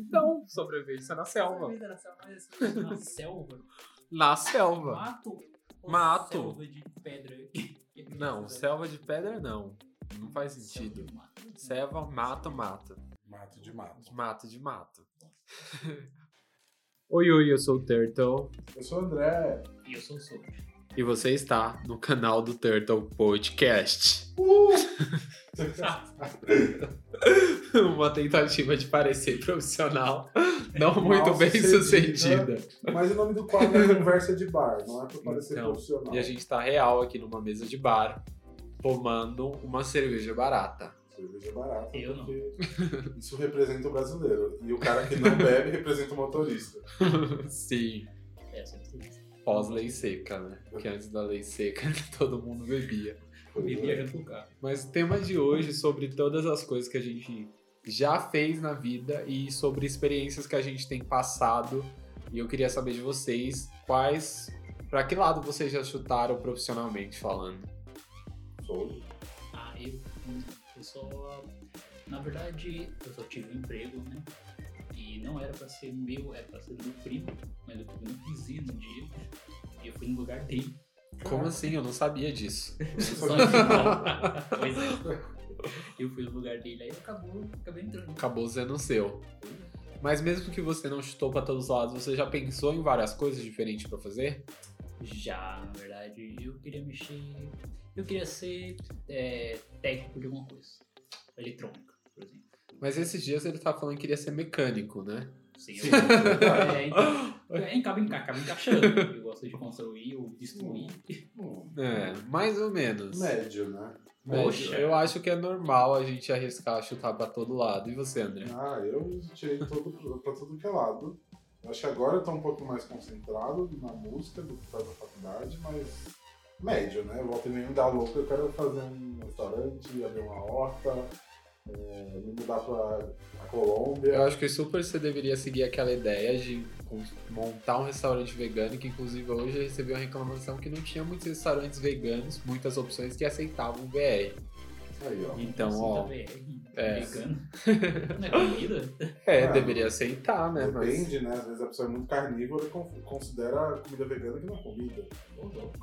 Então, sobrevivência na selva. Sobrevivência na selva, mas assim, na selva. Na selva. Mato. ou Mato. Selva de pedra. Não, selva de pedra não. Não faz sentido. Selva mato. Mato, mato. Mato de mato. Mato de mato. Oi, oi, eu sou o Turtle. Eu sou o André. E eu sou o Soul. E você está no canal do Turtle Podcast. Uma tentativa de parecer profissional, não muito Mal bem sucedida. sucedida. Mas o nome do quadro é Conversa de Bar, não é pra parecer Então, profissional. E a gente tá real aqui numa mesa de bar, tomando uma cerveja barata. Cerveja barata. Eu não. Isso representa o brasileiro. E o cara que não bebe representa o motorista. Sim, É, sempre isso. pós-lei seca, né? Porque antes da lei seca todo mundo bebia. Bebia junto com o carro. Mas o tema de hoje é sobre todas as coisas que a gente já fez na vida e sobre experiências que a gente tem passado. E eu queria saber de vocês quais. Pra que lado vocês já chutaram profissionalmente falando? Sou. Ah, eu, eu só. Na verdade, eu só tive um emprego, né? E não era pra ser meu, era pra ser do meu primo. Mas eu fui no vizinho no dia. E eu fui no lugar dele. Como assim? Eu não sabia disso. Só no final. pois é. Eu fui no lugar dele, aí acabou, acabei entrando. Acabou sendo seu. Mas mesmo que você não chutou pra todos os lados, você já pensou em várias coisas diferentes pra fazer? Já, na verdade, eu queria mexer. Eu queria ser é, técnico de alguma coisa. Eletrônica, por exemplo. Mas esses dias ele tá falando que queria ser mecânico, né? Sim, eu, é, então, é, acaba, enca- acaba encaixando. Eu gosto de construir ou destruir. É, mais ou menos. médio, né? Médio. Poxa. Eu acho que é normal a gente arriscar chutar pra todo lado. E você, André? Ah, eu tirei todo, pra tudo que é lado. Eu acho que agora eu tô um pouco mais concentrado na música do que faz a faculdade, mas médio, né? Volta e meia me dá louco, eu quero fazer um restaurante, abrir uma horta, é, mudar pra a Colômbia. Eu acho que super você deveria seguir aquela ideia de montar um restaurante vegano, que inclusive hoje eu recebi uma reclamação que não tinha muitos restaurantes veganos, muitas opções que aceitavam VR. Aí, ó. Então, Assim, ó. é. Vegano. Não é comida? É, Ah, deveria aceitar, né? Mas Depende, né? Às vezes a pessoa é muito carnívora e con- considera a comida vegana que não é comida.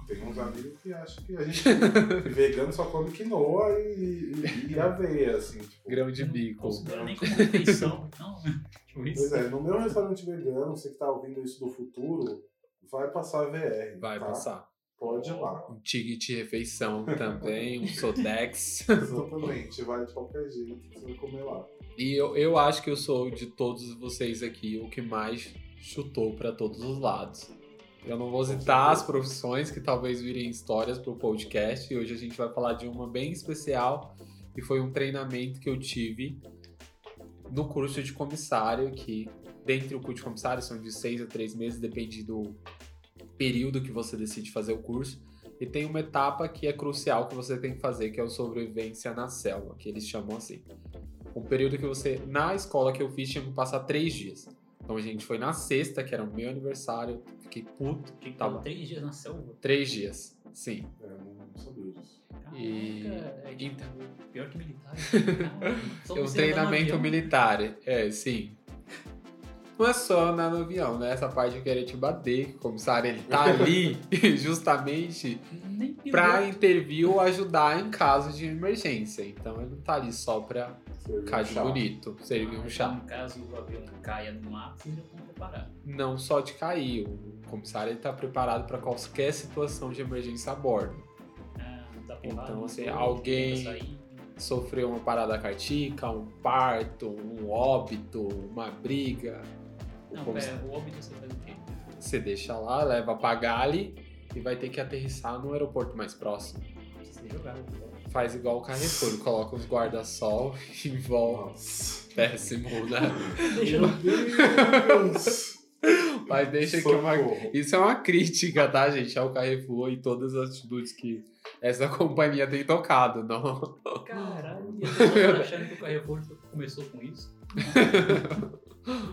Tem uns amigos que acham que a gente que vegano só come quinoa e, e, e aveia, assim. Tipo. grão de Não bico. considero nem como refeição. Não, tipo isso. Pois é, no meu restaurante vegano, você que tá ouvindo isso do futuro, vai passar VR. Vai tá? passar. Pode ir lá. Um ticket de refeição também, um Sodex. Exatamente, vai de qualquer jeito, você vai comer lá. E eu, eu acho que eu sou de todos vocês aqui o que mais chutou pra todos os lados. Eu não vou citar as profissões que talvez virem histórias pro podcast. E hoje a gente vai falar de uma bem especial, que foi um treinamento que eu tive no curso de comissário, que dentre o curso de comissário são de seis a três meses, depende do período que você decide fazer o curso. E tem uma etapa que é crucial que você tem que fazer, que é o sobrevivência na selva, que eles chamam assim. Um período que você, na escola que eu fiz, tinha que passar três dias. Então a gente foi na sexta, que era o meu aniversário, fiquei puto, Tinha que Tava. estar três dias na selva. três dias, sim. É, não sabia disso. Caraca, E- é tipo, então- pior que militar. É um treinamento militar, é, sim. Não é só no avião, né? Essa parte de querer te bater, que o comissário ele tá ali justamente pra intervir ou ajudar em caso de emergência. Então ele não tá ali só pra ficar de chá. bonito, servir um Mas, chá. No caso o avião caia no mar, vocês já estão preparados. Não só de cair, o comissário ele tá preparado pra qualquer situação de emergência a bordo. Ah, dá porrada, Então, assim, alguém-. Sofreu uma parada cardíaca, um parto, um óbito, uma briga. Não, comis- pera, o óbito você faz o quê? Você deixa lá, leva pra Gali e vai ter que aterrissar no aeroporto mais próximo. Jogar. Faz igual o Carrefour, coloca os guarda-sol em volta. Nossa. Péssimo, né? Deixa Meu eu... Deus! Mas deixa aqui uma. Socorro. Isso é uma crítica, tá, gente? Ao Carrefour e todas as atitudes que essa companhia tem tocado, não. Caralho, eu tô achando que o Carrefour começou com isso.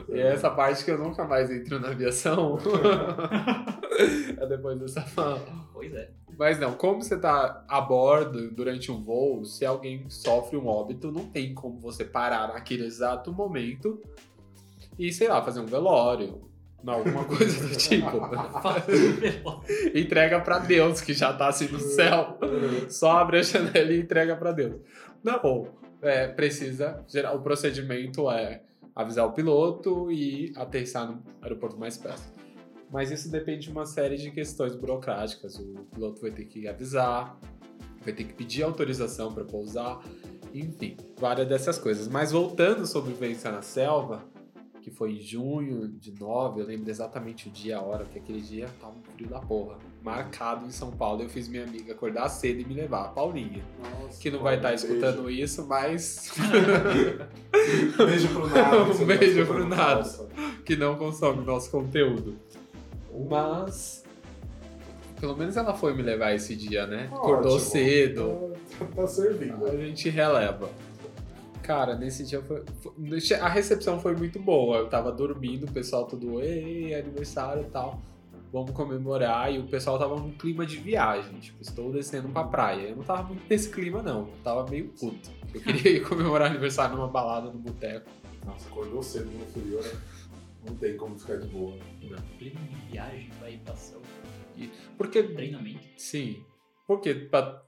E é essa parte que eu nunca mais entro na aviação. é depois dessa fala. Pois é. Mas não, como você tá a bordo durante um voo, se alguém sofre um óbito, não tem como você parar naquele exato momento e, sei lá, fazer um velório. Alguma coisa do tipo. entrega pra Deus, que já tá assim no céu. Só abre a janela e entrega pra Deus. Não, é, precisa. O procedimento é avisar o piloto e aterrissar no aeroporto mais perto. Mas isso depende de uma série de questões burocráticas. O piloto vai ter que avisar, vai ter que pedir autorização para pousar, enfim, várias dessas coisas. Mas voltando sobre Vivência na Selva, que foi em junho de 9, eu lembro exatamente o dia, a hora, porque aquele dia tava um frio da porra. Marcado em São Paulo, eu fiz minha amiga acordar cedo e me levar, a Paulinha. Nossa, que não vai estar tá escutando isso, mas. beijo pro nada. um beijo pro nada. Que não consome nosso conteúdo. Mas. Pelo menos ela foi me levar esse dia, né? Ótimo. Acordou cedo. Tá servindo. A gente releva. Cara, nesse dia foi, foi, A recepção foi muito boa. Eu tava dormindo, o pessoal tudo, ei, aniversário e tal. Vamos comemorar. E o pessoal tava num clima de viagem. Tipo, estou descendo pra praia. Eu não tava muito nesse clima, não. Eu tava meio puto. Eu queria ir comemorar aniversário numa balada no boteco. Nossa, acordou cedo no frio, né? Não tem como ficar de boa. Não. Clima de viagem vai passar o. Porque. Treinamento? Sim. Porque pra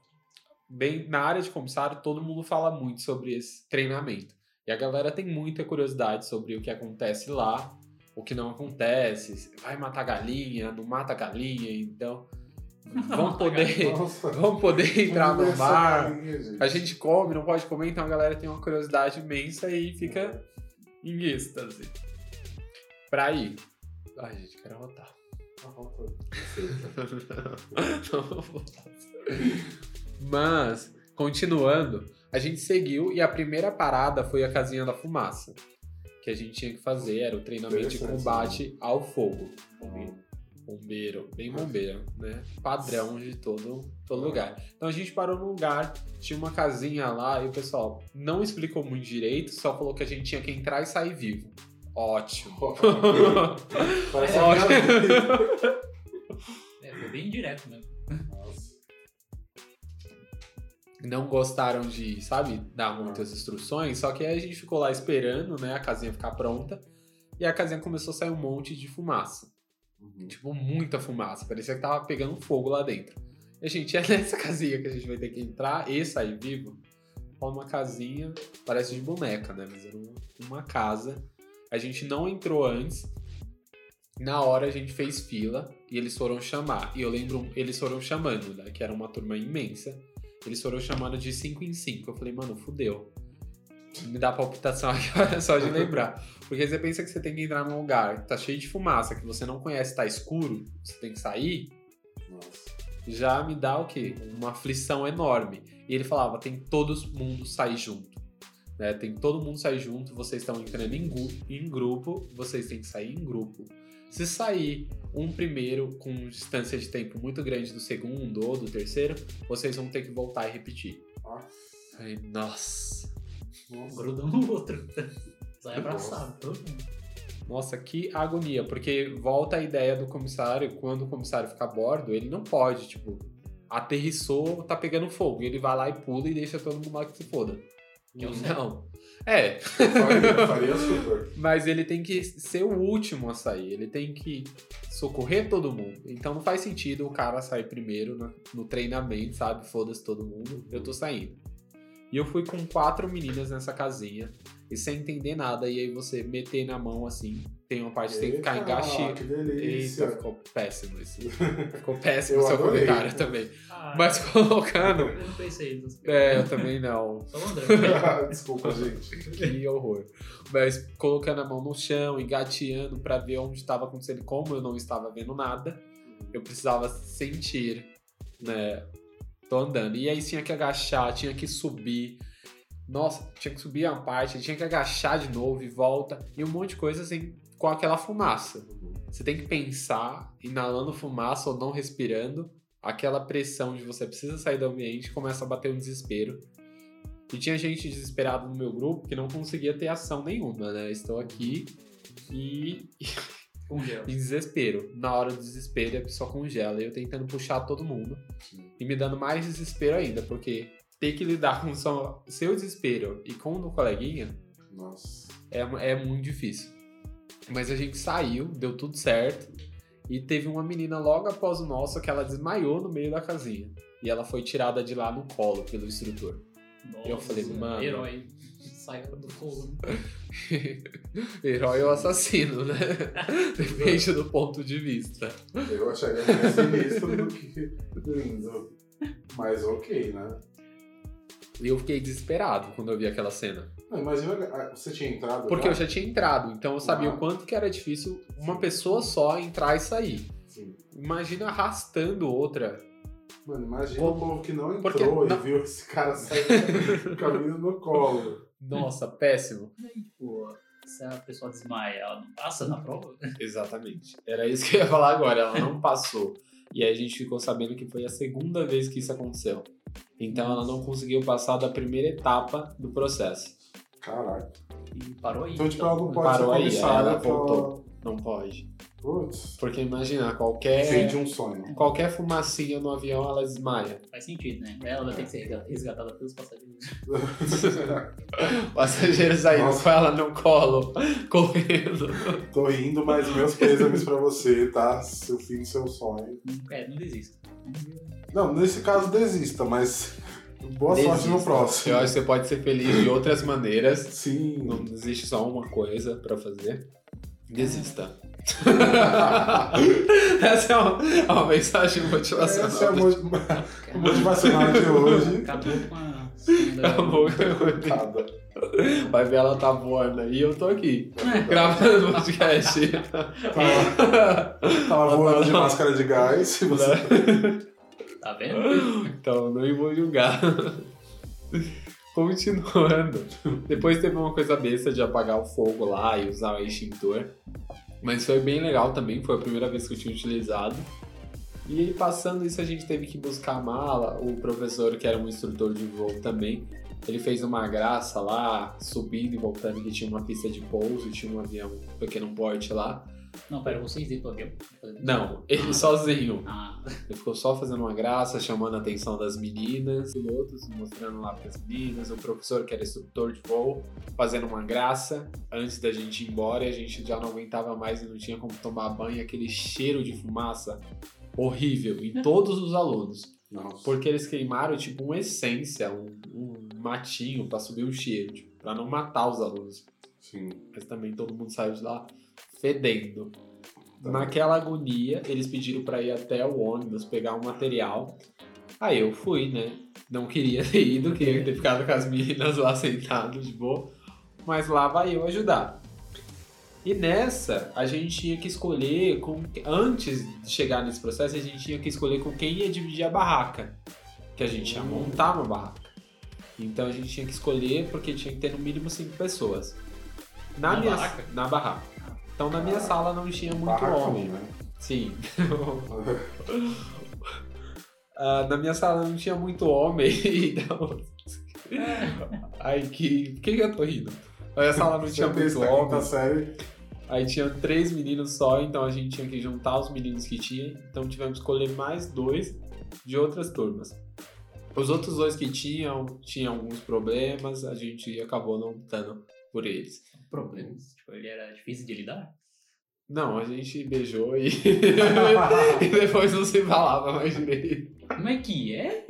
bem na área de comissário, todo mundo fala muito sobre esse treinamento. E a galera tem muita curiosidade sobre o que acontece lá, o que não acontece, vai matar galinha, não mata galinha, então vão poder, vão poder entrar no mar. A gente come, não pode comer, então a galera tem uma curiosidade imensa e fica em êxtase. Pra ir. Ai, gente, quero anotar. Não, Mas, continuando, a gente seguiu e a primeira parada foi a casinha da fumaça. Que a gente tinha que fazer, era o treinamento de combate né? ao fogo. Bombeiro, bem bombeiro, né? Padrão de todo, todo lugar. Então a gente parou num lugar, tinha uma casinha lá e o pessoal não explicou muito direito, só falou que a gente tinha que entrar e sair vivo. Ótimo. Parece Ótimo. É, foi bem direto mesmo não gostaram de, sabe, dar muitas instruções, só que aí a gente ficou lá esperando, né, a casinha ficar pronta, e a casinha começou a sair um monte de fumaça. Uhum. Tipo, muita fumaça, parecia que tava pegando fogo lá dentro. E a gente, é nessa casinha que a gente vai ter que entrar e sair vivo. Uma casinha, parece de boneca, né, mas era uma casa. A gente não entrou antes, na hora a gente fez fila e eles foram chamar. E eu lembro, eles foram chamando, né? Que era uma turma imensa. Eles foram chamando de 5 em 5. Eu falei, mano, fudeu. Me dá palpitação aqui só de lembrar. Porque você pensa que você tem que entrar num lugar que tá cheio de fumaça, que você não conhece, tá escuro, você tem que sair. Nossa. Já me dá o quê? Uma aflição enorme. E ele falava, tem todo mundo sair junto. Né? Tem todo mundo sair junto, vocês estão entrando em, em grupo, vocês têm que sair em grupo. Se sair um primeiro com distância de tempo muito grande do segundo ou do terceiro, vocês vão ter que voltar e repetir. Nossa. Aí, nossa. nossa. No outro. Sai abraçado, todo mundo. Nossa, que agonia, porque volta a ideia do comissário, quando o comissário fica a bordo, ele não pode, tipo, aterrissou, tá pegando fogo, ele vai lá e pula e deixa todo mundo lá que se foda. Eu não. É. faria, faria super. Mas ele tem que ser o último a sair. Ele tem que socorrer todo mundo. Então não faz sentido o cara sair primeiro no, no treinamento, sabe? Foda-se todo mundo. Eu tô saindo. E eu fui com quatro meninas nessa casinha e sem entender nada. E aí você meter na mão assim. Tem uma parte que tem que ficar engaixado. Eita, ficou péssimo isso. Ficou péssimo o seu adorei. comentário também. Ah, Mas colocando. Eu não pensei nisso. É, eu também não. Só André. Desculpa, gente. Que horror. Mas colocando a mão no chão, engateando para ver onde estava acontecendo. Como eu não estava vendo nada, eu precisava sentir, né? Tô andando. E aí tinha que agachar, tinha que subir nossa, tinha que subir uma parte, tinha que agachar de novo e volta, e um monte de coisa assim, com aquela fumaça. Você tem que pensar, inalando fumaça ou não respirando, aquela pressão de você precisa sair do ambiente, começa a bater um desespero. E tinha gente desesperada no meu grupo que não conseguia ter ação nenhuma, né? Estou aqui e. Congela. em desespero. Na hora do desespero, a pessoa congela. E eu tentando puxar todo mundo. Sim. E me dando mais desespero ainda, porque ter que lidar com o seu desespero e com o do coleguinha Nossa. É, é muito difícil. Mas a gente saiu, deu tudo certo. E teve uma menina logo após o nosso que ela desmaiou no meio da casinha. E ela foi tirada de lá no colo pelo instrutor. Nossa, Eu falei, mano. Herói. Saiu do né? Herói ou assassino, né? Depende do ponto de vista. Eu acharia mais sinistro do que lindo. Mas ok, né? E eu fiquei desesperado quando eu vi aquela cena. Não, imagina, ah, você tinha entrado Porque eu já tinha entrado, então eu sabia Ah. o quanto que era difícil uma pessoa só entrar e sair. Sim. Imagina arrastando outra. Mano, imagina Como? o povo que não entrou Porque e não- viu esse cara sair menina no colo. Nossa, péssimo. E aí, tipo, se a pessoa desmaia, ela não passa na prova? Exatamente. Era isso que eu ia falar agora. Ela não passou. E aí a gente ficou sabendo que foi a segunda vez que isso aconteceu. Então ela não conseguiu passar da primeira etapa do processo. Caraca. E parou aí. Então, tipo, ela não pode Parou ser aí, comissária ela pra- voltou. Não pode. Putz. Porque imagina, qualquer, Vende um sonho. qualquer fumacinha no avião, ela desmaia. Faz sentido, né? Ela vai ter que ser resgatada pelos passageiros. Passageiros saindo Nossa. com ela no colo, correndo. Tô rindo, mas meus pêsames pra você, tá? Seu fim, seu sonho. É, não desista. Não, nesse caso desista, mas boa sorte no Desista. próximo. Eu acho que você pode ser feliz de outras maneiras. Sim. Não existe só uma coisa pra fazer. Desista. Essa é uma, é uma mensagem motivacional. Esse é o mo- o motivacional de hoje. Acabou com a. Acabou. Cada. Vai ver ela tá voando aí e eu tô aqui. Gravando podcast. Tá, tava voando de máscara de gás. E você... Tá vendo? Então, não vou julgar. Continuando. Depois teve uma coisa besta de apagar o fogo lá e usar o extintor. Mas foi bem legal também, foi a primeira vez que eu tinha utilizado. E passando isso, a gente teve que buscar a mala. O professor, que era um instrutor de voo também, ele fez uma graça lá, subindo e voltando, que tinha uma pista de pouso, tinha um avião, um pequeno porte lá. Não, pera, vocês dentro do avião? Não, ele sozinho. Ah, Ele ficou só fazendo uma graça, chamando a atenção das meninas, pilotos, mostrando lá para as meninas, o professor, que era instrutor de voo, fazendo uma graça antes da gente ir embora e a gente já não aguentava mais e não tinha como tomar banho, aquele cheiro de fumaça horrível em todos os alunos. Nossa. Porque eles queimaram tipo uma essência, um, um matinho para subir o cheiro, tipo, para não matar os alunos. Sim. Mas também todo mundo saiu de lá fedendo. Tá. Naquela agonia, eles pediram pra ir até o ônibus pegar um material. Aí eu fui, né? Não queria ter ido, queria ter ficado com as meninas lá sentadas de boa. Mas lá vai eu ajudar. E nessa, a gente tinha que escolher, com... antes de chegar nesse processo, a gente tinha que escolher com quem ia dividir a barraca. Que a gente ia Hum. montar uma barraca. Então a gente tinha que escolher porque tinha que ter no mínimo cinco pessoas. Na, Na minha barraca? Na barraca. Então na minha Ah. sala não tinha muito homem. né? Sim. Ah, na minha sala não tinha muito homem, então. Ai, que. Por que, que eu tô rindo? Na minha sala não tinha muito homem. série. Aí tinha três meninos só, então a gente tinha que juntar os meninos que tinha. Então tivemos que escolher mais dois de outras turmas. Os outros dois que tinham, tinham alguns problemas, a gente acabou não optando por eles. Problemas. Tipo, ele era difícil de lidar. Não, a gente beijou e, e depois não se falava mais direito. Como é que é?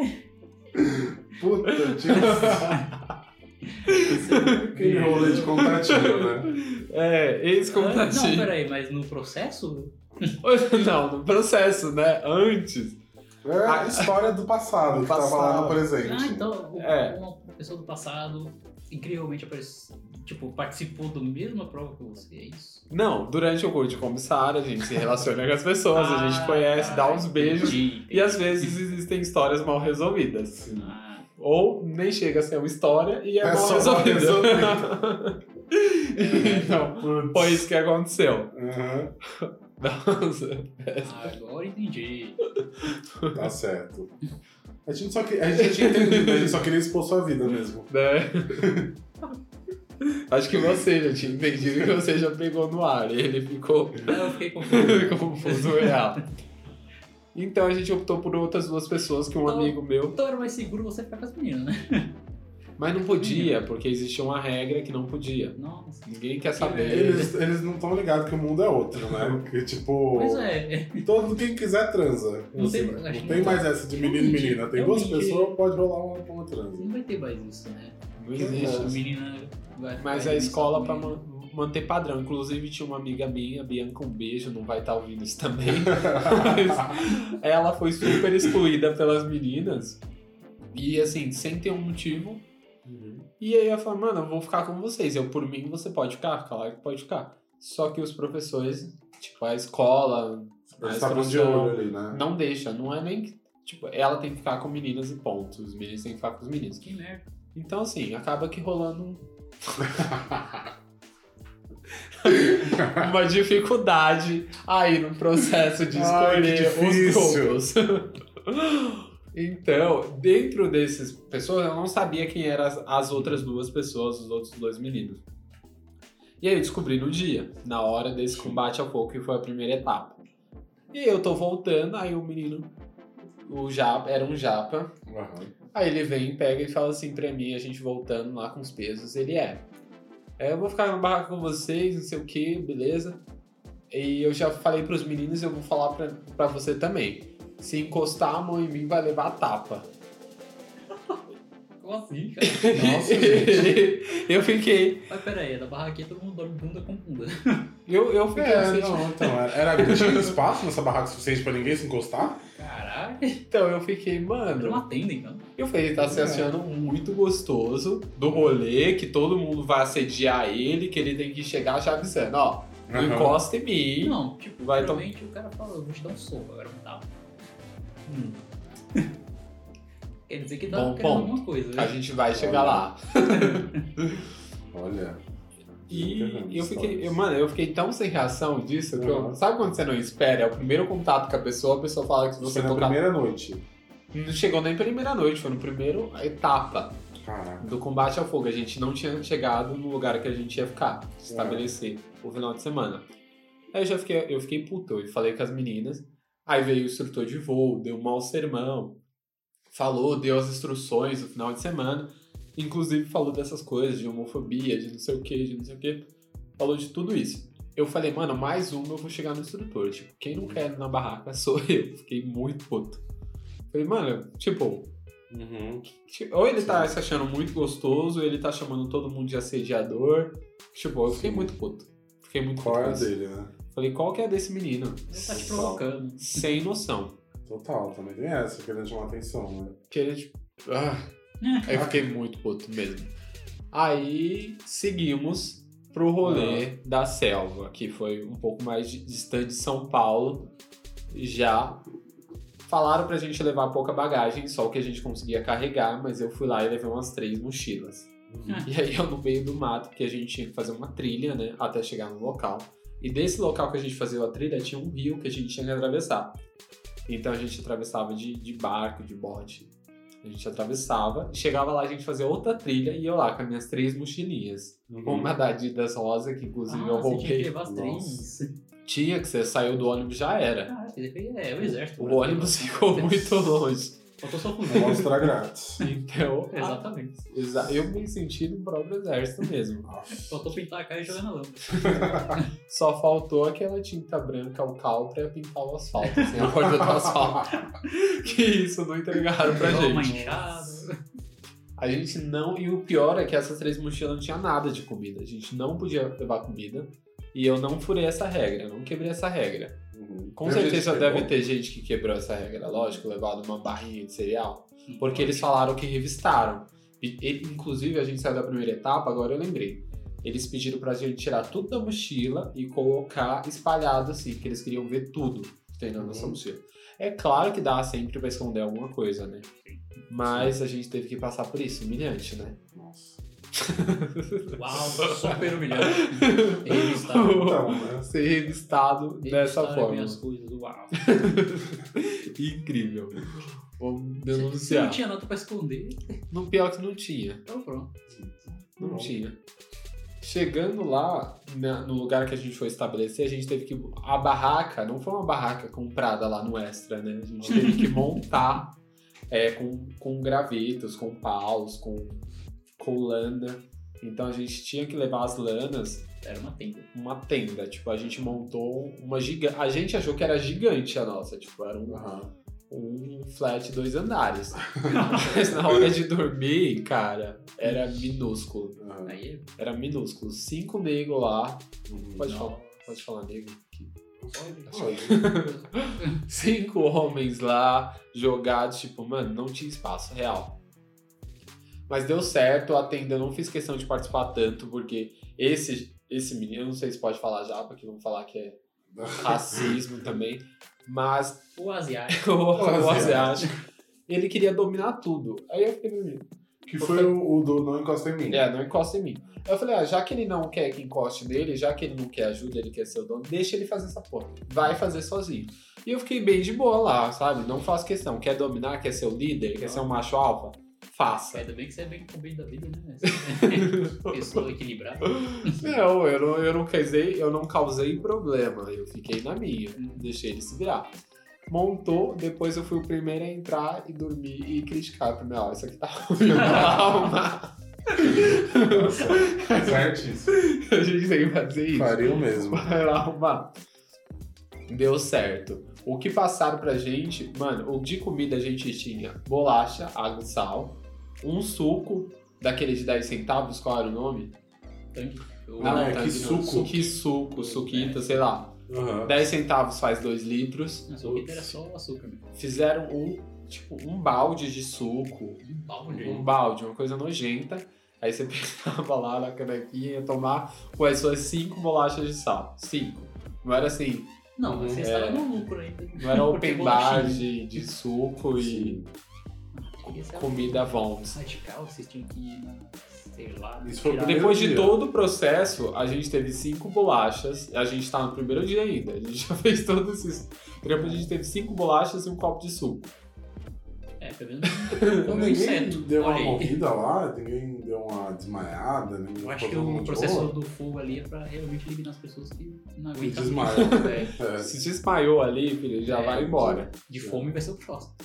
Puta, tinha aquele rolê de contatinho, né? É, ex Ah. Não, peraí, mas no processo? Não, no processo, né? Antes. É a história do passado, que tava lá Passado. no presente. Ah, então É. uma pessoa do passado incrivelmente apareceu, tipo, participou da mesma prova que você, é isso? Não, durante o curso de comissário, a gente se relaciona com as pessoas, a gente Ah, conhece, dá tá, uns beijos. entendi, E às vezes existem histórias mal resolvidas. Ah, Ou nem chega a ser uma história e é, É mal só mal resolvida. então, Putz. foi isso que aconteceu. Aham, Nossa. agora entendi. tá certo. A gente, só que, a gente tinha entendido, a gente só queria expor sua vida mesmo. Né? Acho que você já tinha entendido que você já pegou no ar. E ele ficou eu fiquei confuso. confuso real. Então a gente optou por outras duas pessoas que um Então- amigo meu. Então era mais seguro você ficar com as meninas, né? Mas não podia, porque existia uma regra que não podia. Nossa. Ninguém quer saber. Eles, eles não estão ligados que o mundo é outro, né? Porque, tipo, Pois é. todo quem quiser transa. Não Assim, tem- não que tem mais tá. essa de menino e menina. Tem duas pessoas, pode rolar uma, uma transa. Não vai ter mais isso, né? Não existe. A menina vai Mas a escola menina. man- manter padrão. Inclusive tinha uma amiga minha, Bianca, um beijo, não vai estar ouvindo isso também. Mas ela foi super excluída pelas meninas. E assim, sem ter um motivo. Uhum. E aí eu falei, mano, eu vou ficar com vocês. Eu, por mim, você pode ficar, claro que pode ficar. Só que os professores, tipo, a escola, a Eles estavam de instrução, olho ali, né? não deixa. Não é nem que. Tipo, ela tem que ficar com meninas e ponto. Os meninos têm que ficar com os meninos. Que merda. Então, assim, acaba que rolando um uma dificuldade aí no processo de Ai, escolher os difícil. grupos. então, dentro desses pessoas, eu não sabia quem eram as, as outras duas pessoas, os outros dois meninos. E aí eu descobri no dia, na hora desse combate ao fogo, que foi a primeira etapa. E eu tô voltando, aí o menino, o japa, era um japa, Aham. Aí ele vem, pega e fala assim pra mim, a gente voltando lá com os pesos, ele é. é, eu vou ficar na barraca com vocês, não sei o que, beleza. E eu já falei pros meninos, eu vou falar pra, pra você também. Se encostar a mão em mim, vai levar a tapa. Como assim, cara? Nossa, gente. eu fiquei. Mas pera aí, da barraquinha todo mundo dorme bunda com bunda. Eu, eu fiquei É, assim, não, então, era, tinha espaço nessa barraca suficiente pra ninguém se encostar? Então eu fiquei, mano. uma tenda, então. Eu falei, ele tá se É. achando muito gostoso do rolê, que todo mundo vai assediar ele, que ele tem que chegar já avisando, ó. Não Aham. encosta em mim. Não, tipo, Vai provavelmente o cara fala, eu vou te dar um soco, agora não dá. Hum. Quer dizer que tá Bom querendo ponto. alguma coisa, né? A gente vai chegar lá. Olha. E Entendendo eu fiquei, eu, mano, eu fiquei tão sem reação disso que eu. Sabe quando você não espera? É o primeiro contato com a pessoa, a pessoa fala que se você Foi na tocar. primeira noite. Não chegou nem primeira noite, foi no primeiro etapa Caraca. do combate ao fogo. A gente não tinha chegado no lugar que a gente ia ficar, estabelecer o final de semana. Aí eu já fiquei, eu fiquei puto, eu falei com as meninas. Aí veio o instrutor de voo, deu um mau sermão, falou, deu as instruções no final de semana. Inclusive falou dessas coisas, de homofobia, de não sei o que, de não sei o que. Falou de tudo isso. Eu falei, mano, mais uma eu vou chegar no instrutor. Tipo, quem não quer ir na barraca sou eu. Fiquei muito puto. Falei, mano, tipo, Uhum. ou ele tá se achando muito gostoso, ou ele tá chamando todo mundo de assediador. Tipo, eu fiquei Sim. muito puto. Fiquei muito Qual puto. é dele, né? Falei, qual que é desse menino? Ele tá te provocando. Sem noção. Total, também tem essa, querendo chamar atenção, né? Que ele, tipo. Ah. Aí eu fiquei muito puto mesmo. Aí seguimos pro rolê da selva, que foi um pouco mais di- distante de São Paulo. Já falaram pra gente levar pouca bagagem, só o que a gente conseguia carregar, mas eu fui lá e levei umas três mochilas. E aí eu no meio do mato, porque a gente tinha que fazer uma trilha, né, até chegar no local. E desse local que a gente fazia a trilha tinha um rio que a gente tinha que atravessar. Então a gente atravessava de, de barco, de bote. A gente atravessava, chegava lá, a gente fazia outra trilha e eu lá com as minhas três mochilinhas. Uhum. Uma da Adidas rosa, que inclusive Ah, eu você tinha que roubei. levar as três. Tinha que você saiu do ônibus já era. Ah, fez- é, o exército. O ônibus ficou muito longe. Faltou só fuzil. Mostra grátis. Então, a- Exatamente. exa- eu me senti no próprio exército mesmo. Faltou pintar a cara e jogar na lama. Só faltou aquela tinta branca, o cal, pra pintar o asfalto, assim, a borda do asfalto. Que isso, não entregaram pra gente. enxada. A gente não. E o pior é que essas três mochilas não tinha nada de comida. A gente não podia levar comida. E eu não furei essa regra, não quebrei essa regra. Com certeza que deve ter gente que quebrou essa regra, lógico, levado uma barrinha de cereal. Porque eles falaram que revistaram. E- e- inclusive, a gente saiu da primeira etapa, agora eu lembrei. Eles pediram pra gente tirar tudo da mochila e colocar espalhado assim, que eles queriam ver tudo que tem na nossa Uhum. mochila. É claro que dá sempre pra esconder alguma coisa, né? Mas a gente teve que passar por isso, humilhante, né? Nossa. Uau, super humilhante. Revistado. Então, né? Ser revistado dessa Revistaram forma. minhas coisas, uau. Incrível. Vamos Você denunciar. não tinha nada pra esconder, No pior que não tinha. então pronto. Não Não. tinha. Chegando lá, na- no lugar que a gente foi estabelecer, a gente teve que. A barraca não foi uma barraca comprada lá no Extra, né? A gente teve que montar é, com, com gravetos, com paus, com com lana. Então a gente tinha que levar as lanas Era uma tenda. uma tenda. Tipo, a gente montou uma gigante. A gente achou que era gigante a nossa. Tipo, era um, Aham. um flat dois andares. Mas na hora de dormir, cara, era minúsculo. aham. Aí Era minúsculo. Cinco negros lá. Uhum. Pode Não. falar, pode falar negro aqui. Cinco homens lá, jogados, tipo, mano, não tinha espaço real. Mas deu certo, a tenda eu não fiz questão de participar tanto, porque esse, esse menino, eu não sei se pode falar já, porque vão falar que é racismo também, mas o asiático. o, o asiático. asiático, ele queria dominar tudo. Aí eu fiquei meio, Que foi o, o do Não Encosta em Mim. é, não encosta em mim. Aí eu falei, ah, já que ele não quer que encoste nele, já que ele não quer ajuda, ele quer ser o dono, deixa ele fazer essa porra. Vai fazer sozinho. E eu fiquei bem de boa lá, sabe? Não faço questão. Quer dominar, quer ser o líder, quer ser um macho alfa? Faça. Ainda bem que você é bem com o bem da vida, né? Pessoa equilibrada. Não, eu não, eu não causei, eu não causei problema. Eu fiquei na minha. Deixei ele se virar. Montou, depois eu fui o primeiro a entrar e dormir e criticar. Falei, ó, isso aqui tá ruim, calma. Certíssimo. A gente tem que fazer isso. Faria o mesmo. Vai lá arrumar. Deu certo. O que passaram pra gente, mano, o de comida a gente tinha bolacha, água e sal, um suco daquele de 10 centavos, qual era o nome? Tanque. Eu- Não, é tangue que não. suco. Que suco, suquita, sei lá. Aham. 10 centavos faz 2 litros. Não, vida era só açúcar, meu. Fizeram um, tipo, um balde de suco, Um balde. um balde, uma coisa nojenta. Aí você pegava lá na canequinha e ia tomar com as suas 5 bolachas de sal. 5. Não era assim, Não, mas você É. estava no lucro ainda. Não era open bar de, de suco e comida Vons. radical, vocês tinham que ir sei lá, Depois de dia. todo o processo, a gente teve cinco bolachas. A gente tá no primeiro dia ainda. A gente já fez todos esses. Depois a gente teve cinco bolachas e um copo de suco. É, pelo menos Ninguém deu uma Olha morrida lá, ninguém deu uma desmaiada, ninguém Eu acho que o processo boa. do fogo ali é pra realmente eliminar as pessoas que não aguentam. desmaiam. É, É. Se desmaiou ali, filho, já É, vai embora. de fome vai ser o próximo.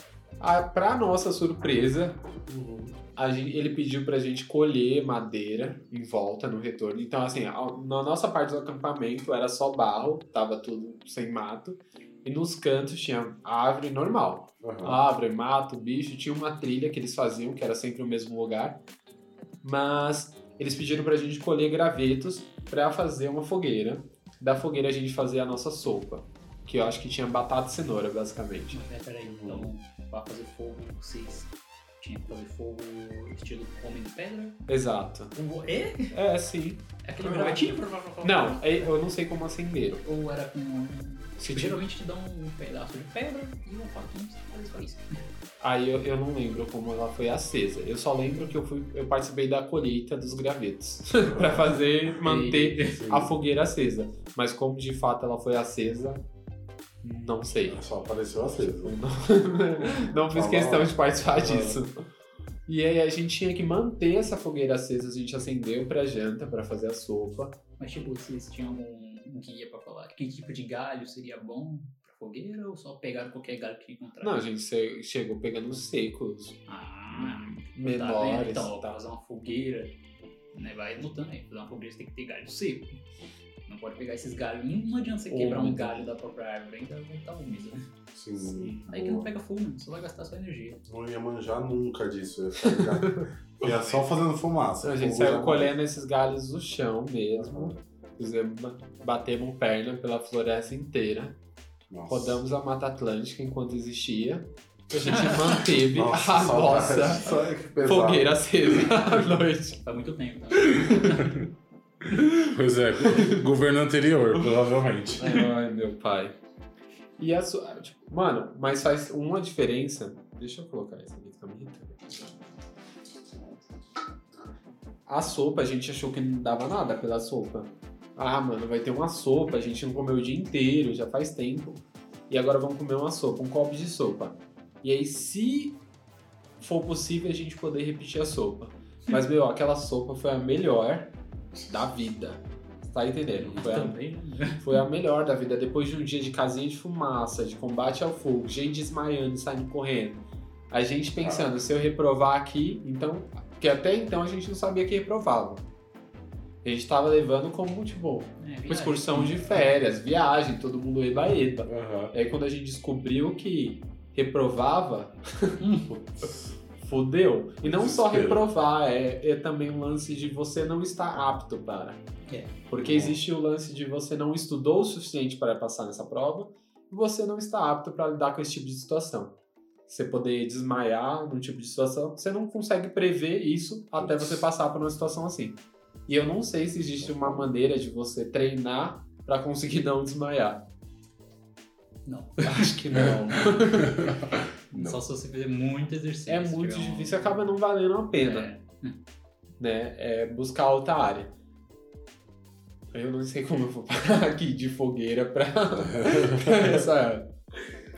Ah, pra nossa surpresa, Uhum. a gente- ele pediu pra gente colher madeira em volta no retorno. Então, assim, a- na nossa parte do acampamento era só barro, tava tudo sem mato. E nos cantos tinha árvore normal. Aham. árvore, mato, bicho, tinha uma trilha que eles faziam, que era sempre o mesmo lugar. Mas eles pediram pra gente colher gravetos pra fazer uma fogueira. Da fogueira a gente fazia a nossa sopa, que eu acho que tinha batata e cenoura, basicamente. Mas é, peraí, então, pra fazer fogo, vocês tinham que fazer fogo estilo homem de pedra? Exato. Ou é? É, sim. Aquele Ah. gravetinho? Não, é- eu não sei como acenderam. Ou era com... Se Geralmente te dão um pedaço de pedra e um faquinho pra fazer só isso. Aí eu, eu não lembro como ela foi acesa. Eu só lembro que eu fui, eu participei da colheita dos gravetos pra fazer manter a fogueira acesa. Mas como de fato ela foi acesa, não sei. Só apareceu aceso. não fiz Tá questão de participar Tá. disso. E aí a gente tinha que manter essa fogueira acesa, a gente acendeu pra janta, pra fazer a sopa. Mas tipo, vocês tinham um, um guia pra falar que tipo de galho seria bom pra fogueira ou só pegaram qualquer galho que encontraram? Não, a gente che- chegou pegando os secos, Ah, tá menores Então, e pra tal. fazer uma fogueira, né, vai anotando aí. Fazer uma fogueira você tem que ter galho seco. Não pode pegar esses galhos. Não, adianta você quebrar um galho da própria árvore, ainda vai estar úmido. né? Sim. Aí que não pega fogo, só vai gastar sua energia. Não ia manjar nunca disso. Ia, ficar- ia só fazendo fumaça. A gente saiu colhendo esses galhos do chão mesmo. Fizemos, batemos perna pela floresta inteira. Nossa. Rodamos a Mata Atlântica enquanto existia. A gente manteve Nossa, a nossa pesado. fogueira acesa à noite. Faz muito tempo, né? Pois é, governo anterior, provavelmente. Ai, meu pai. E a sua. Tipo, mano, mas faz uma diferença. Deixa eu colocar isso aqui, tá me. A sopa, a gente achou que não dava nada pela sopa. Ah, mano, vai ter uma sopa, a gente não comeu o dia inteiro, já faz tempo. E agora vamos comer uma sopa, um copo de sopa. E aí, se for possível, a gente poder repetir a sopa. Mas, meu, aquela sopa foi a melhor da vida. Tá entendendo? Foi a Também, né? foi a melhor da vida. Depois de um dia de casinha de fumaça, de combate ao fogo, gente desmaiando e saindo correndo. A gente pensando, se eu reprovar aqui, então Porque até então a gente não sabia que reprovava. A gente tava levando como, tipo, É, uma excursão de férias, viagem, todo mundo eba-eba. Aham. Aí quando a gente descobriu que reprovava, Fudeu. E não só Desespero. reprovar, é, é também um lance de você não estar apto para. É. Porque existe o lance de você não estudou o suficiente para passar nessa prova e você não está apto para lidar com esse tipo de situação. Você poder desmaiar num tipo de situação, você não consegue prever isso até você passar por uma situação assim. E eu não sei se existe uma maneira de você treinar para conseguir não desmaiar. Não. Acho que não. Não. Só se você fizer muito exercício. É se muito um- difícil, acaba não valendo a pena. É. né? É buscar outra área. Eu não sei como eu vou parar aqui de fogueira pra, pra essa.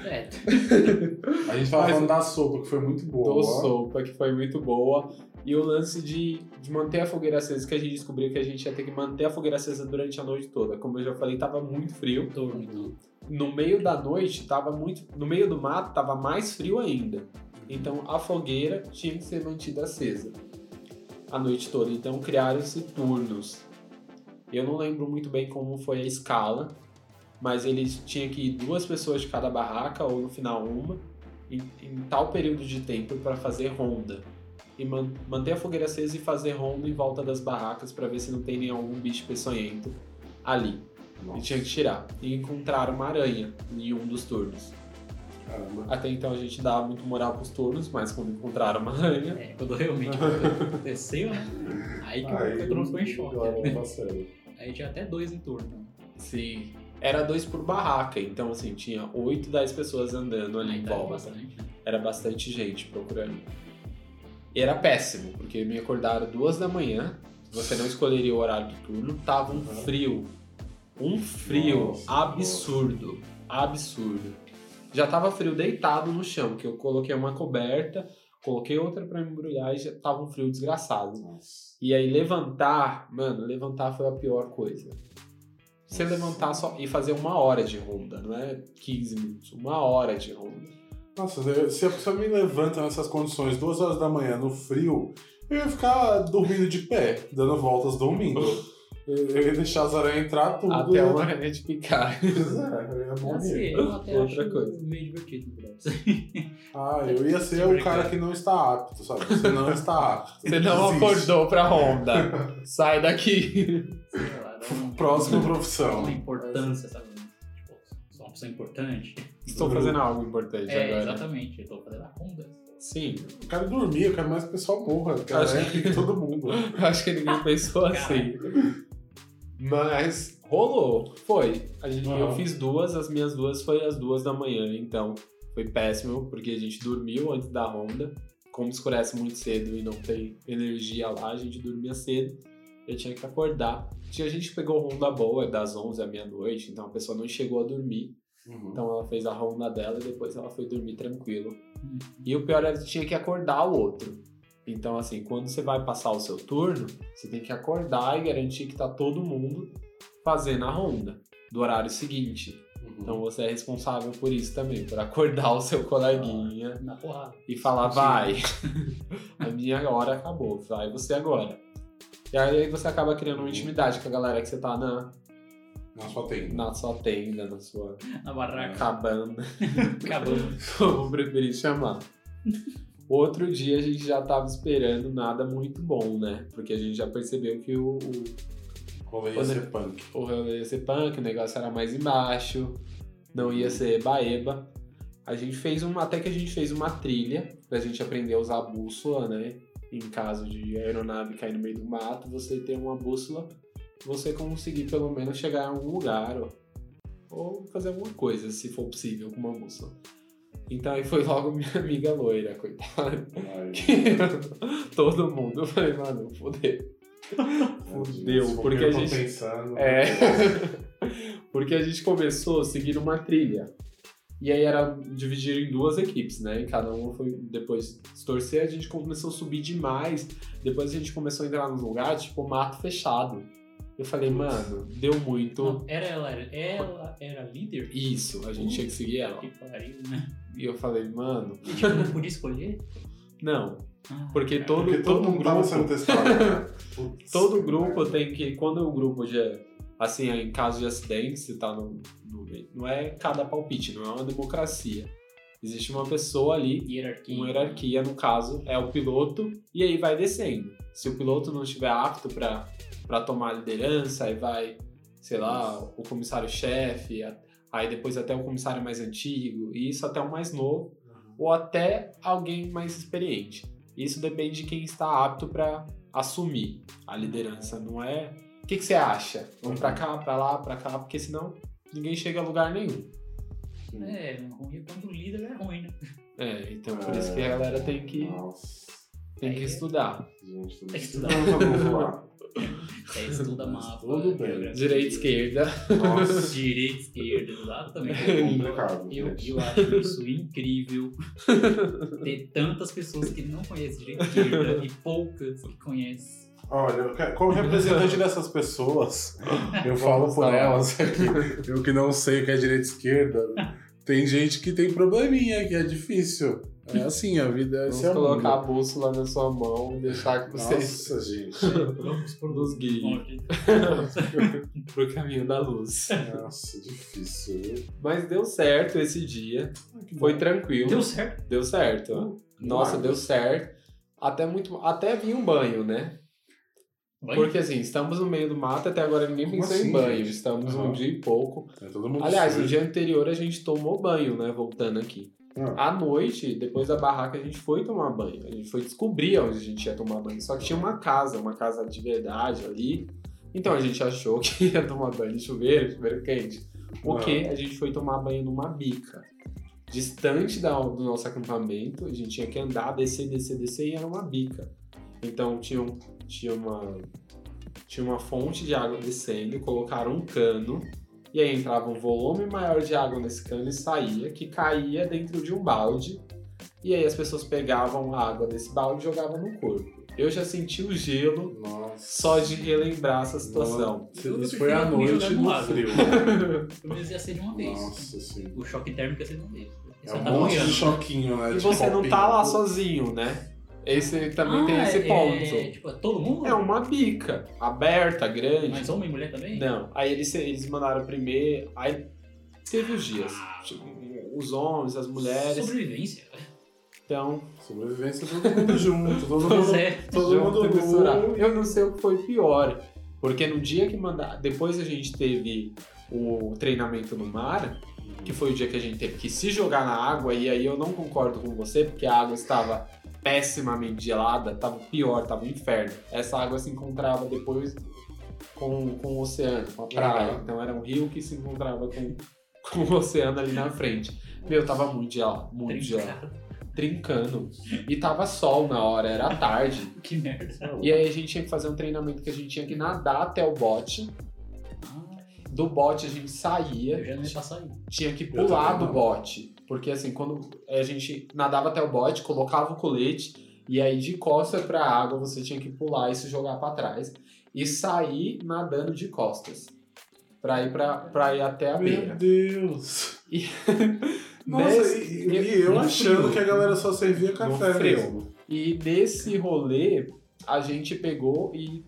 É, A gente tava Mas- falando da sopa, que foi muito boa. Do sopa, que foi muito boa. E o lance de, de manter a fogueira acesa, que a gente descobriu que a gente ia ter que manter a fogueira acesa durante a noite toda. Como eu já falei, tava muito frio. então. No meio da noite, tava muito. No meio do mato, tava mais frio ainda. Então a fogueira tinha que ser mantida acesa a noite toda. Então criaram-se turnos. Eu não lembro muito bem como foi a escala, mas eles tinham que ir duas pessoas de cada barraca, ou no final uma, em, em tal período de tempo para fazer ronda. E man- manter a fogueira acesa e fazer ronda em volta das barracas para ver se não tem nenhum bicho peçonhento ali. E Nossa, tinha que tirar. E encontraram uma aranha em um dos turnos. caramba. Até então a gente dava muito moral pros turnos, mas quando encontraram uma aranha. É, quando realmente aconteceu, né? Aí que Aí, o turno ficou em choque. né? Aí tinha até dois em turno. Sim. Era dois por barraca, então assim, tinha 8, 10 pessoas andando ali Aí em tava volta. bastante. né? Era bastante gente procurando. E era péssimo, porque me acordaram duas da manhã, você não escolheria o horário do turno, tava um Uhum. frio. Um frio Nossa, absurdo. Absurdo. Já tava frio deitado no chão, que eu coloquei uma coberta, coloquei outra pra me embrulhar e já tava um frio desgraçado. Nossa. E aí levantar, mano, levantar foi a pior coisa. Você Nossa. levantar só e fazer uma hora de ronda, não é 15 minutos, uma hora de ronda. Nossa, se a pessoa me levanta nessas condições, duas horas da manhã, no frio, eu ia ficar dormindo de pé, dando voltas dormindo. Eu ia deixar as aranhas entrar tudo. Até uma aranha de picar. Pois é, eu ia Assim, morrer. eu até Outra acho coisa. meio divertido, Brett. Ah, eu ia ser o cara que não está apto, sabe? Você não está apto. Você não Desiste. acordou pra ronda. Sai daqui. Sei lá, dá Próxima profissão. Uma importância, sabe? Tipo, sou uma pessoa importante. Estou fazendo algo importante É, agora. exatamente. Eu tô fazendo a ronda. Sim. Eu quero dormir, eu quero mais que o pessoal morra. Eu quero Acho que- todo mundo. Eu acho que ninguém pensou assim. Mas rolou. Foi. A gente, Eu fiz duas, as minhas duas foi às duas da manhã, então foi péssimo, porque a gente dormiu antes da ronda. Como escurece muito cedo e não tem energia lá, a gente dormia cedo. Eu tinha que acordar. Tinha gente que pegou ronda boa, das 11 à meia-noite, então a pessoa não chegou a dormir. Uhum. Então ela fez a ronda dela e depois ela foi dormir tranquilo. Uhum. E o pior é que tinha que acordar o outro. Então, assim, quando você vai passar o seu turno, você tem que acordar e garantir que tá todo mundo fazendo a ronda do horário seguinte. Uhum. Então você é responsável por isso também, por acordar o seu coleguinha Na porrada. e falar, vai, a minha hora acabou, vai você agora. E aí você acaba criando uma intimidade com a galera que você tá na, Na sua tenda. na sua tenda, na sua Na barraca. cabana. Acabando. como preferir chamar. Outro dia a gente já tava esperando nada muito bom, né? Porque a gente já percebeu que o, o, Rolê ia Quando- ser punk. o rolê ia ser punk, o negócio era mais embaixo, não ia ser baeba. A gente fez uma, até que a gente fez uma trilha pra gente aprender a usar a bússola, né? Em caso de aeronave cair no meio do mato, você ter uma bússola, você conseguir pelo menos chegar em algum lugar ou, ou fazer alguma coisa, se for possível, com uma bússola. Então aí foi logo minha amiga loira, coitada. Todo mundo, eu falei, mano, fodeu. Fudeu, for porque a gente- Pensando, É. Porque a gente começou seguindo uma trilha. E aí era dividir em duas equipes, né? E cada uma foi depois se torcer, a gente começou a subir demais. Depois a gente começou a entrar nos lugares, tipo, mato fechado. Eu falei, mano, deu muito. Não, era ela, ela era líder? Isso, a gente tinha que seguir ela. Que pariu, né? E eu falei, mano, E tipo, não podia escolher? Não, Ah, porque cara. todo, Porque todo todo mundo tava sendo grupo, testado. né? Putz, todo grupo cara. tem que, quando o grupo já, assim, em caso de acidente, se tá no, no não é cada palpite, não é uma democracia. Existe uma pessoa ali Hierarquia. uma hierarquia, no caso, é o piloto, e aí vai descendo. Se o piloto não estiver apto para tomar a liderança, aí vai, sei lá, o comissário-chefe, aí depois até o comissário mais antigo, e isso até o mais novo, ou até alguém mais experiente. Isso depende de quem está apto para assumir a liderança, não é? O que, que você acha? Vamos para cá, para lá, para cá, porque senão ninguém chega a lugar nenhum. É, ruim é quando o líder é ruim, né? É, então por isso que a galera tem que, Nossa, tem que É. estudar. gente, tudo Tem que estudar. Voar. É, estuda mapa. tudo bem. geografia. Direita, esquerda. Nossa, Direita, esquerda, exatamente. É complicado, Eu, gente. eu acho isso incrível. Ter tantas pessoas que não conhecem direita e esquerda e poucas que conhecem. Olha, como representante dessas pessoas, eu falo por elas aqui. Eu que não sei o que é direita e esquerda. Tem gente que tem probleminha, que é difícil. É assim, a vida é Vamos é o colocar a mundo. bússola na sua mão e deixar que vocês Nossa, gente. Vamos por nos guiem pro caminho da luz. Nossa, difícil. Mas deu certo esse dia. Ah, Foi bom. tranquilo. Deu certo. Deu certo. Nossa, Milagre. deu certo. Até muito. Até vinha um banho, né? Banho? Porque assim, estamos no meio do mato, até agora ninguém Como pensou assim, em banho. gente? Estamos Aham. um dia e pouco. É todo mundo Aliás, no sujo. dia anterior a gente tomou banho, né? Voltando aqui. Ah, À noite, depois da barraca, a gente foi tomar banho. A gente foi descobrir onde a gente ia tomar banho. Só que tinha uma casa, uma casa de verdade ali. Então a gente achou que ia tomar banho de chuveiro, chuveiro quente. O que? A gente foi tomar banho numa bica. Distante da- do nosso acampamento, a gente tinha que andar, descer, descer, descer e era uma bica. Então tinha, um- tinha uma tinha uma fonte de água descendo, colocaram um cano e aí entrava um volume maior de água nesse cano e saía, que caía dentro de um balde. E aí as pessoas pegavam a água desse balde e jogavam no corpo. Eu já senti o gelo Nossa. só de relembrar essa situação. Nossa, Isso foi à noite no lago. frio. Pelo menos ia ser de uma vez. Nossa, sim. O choque térmico ia ser de uma vez. É um tá monte de choquinho, né? E você não tá lá sozinho, né? Esse também tem Ah, esse é- ponto. É, tipo, todo mundo? É uma bica aberta, grande. Mas homem e mulher também? Não. Aí eles, eles mandaram primeiro. Aí teve os dias. Tipo, os homens, as mulheres. Sobrevivência. Então, Sobrevivência todo mundo junto, todo mundo, é. todo mundo junto. Eu não sei o que foi pior. Porque no dia que mandar. Depois a gente teve o treinamento no mar, que foi o dia que a gente teve que se jogar na água, e aí eu não concordo com você, porque a água estava pessimamente gelada, tava pior, tava um inferno. Essa água se encontrava depois com, com o oceano, com a praia. Aham. Então era um rio que se encontrava com, com o oceano ali na frente. Meu, tava muito gelado, muito gelado. Trincando. E tava sol na hora, era tarde. Que merda. E aí a gente tinha que fazer um treinamento que a gente tinha que nadar até o bote. Ah, Do bote a gente saía, eu já não ia passar aí. tinha que pular do bote. Porque assim, quando a gente nadava até o bote, colocava o colete, e aí de costas pra água você tinha que pular e se jogar pra trás. E sair nadando de costas. Pra ir, pra ir até a Meu beira. Deus. E- Nossa, Nesse- e, e eu achando frio. que a galera só servia No café frio. mesmo. E nesse rolê, a gente pegou e,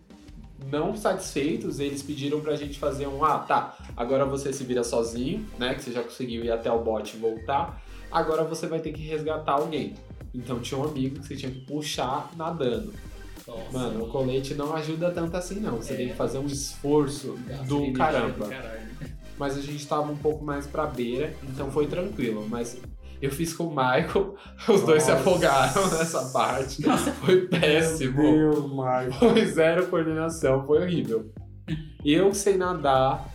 não satisfeitos, eles pediram pra gente fazer um: ah, tá, agora você se vira sozinho, né? Que você já conseguiu ir até o bote e voltar. Agora você vai ter que resgatar alguém. Então tinha um amigo que você tinha que puxar nadando. Nossa, Mano, o colete não ajuda tanto assim, não. Você É. tem que fazer um esforço gasta do caramba. do. Mas a gente tava um pouco mais pra beira, então foi tranquilo. Mas eu fiz com o Michael, os dois se Nossa. afogaram nessa parte. Foi péssimo. Meu Deus, Michael. Foi zero coordenação, foi horrível. E eu sem nadar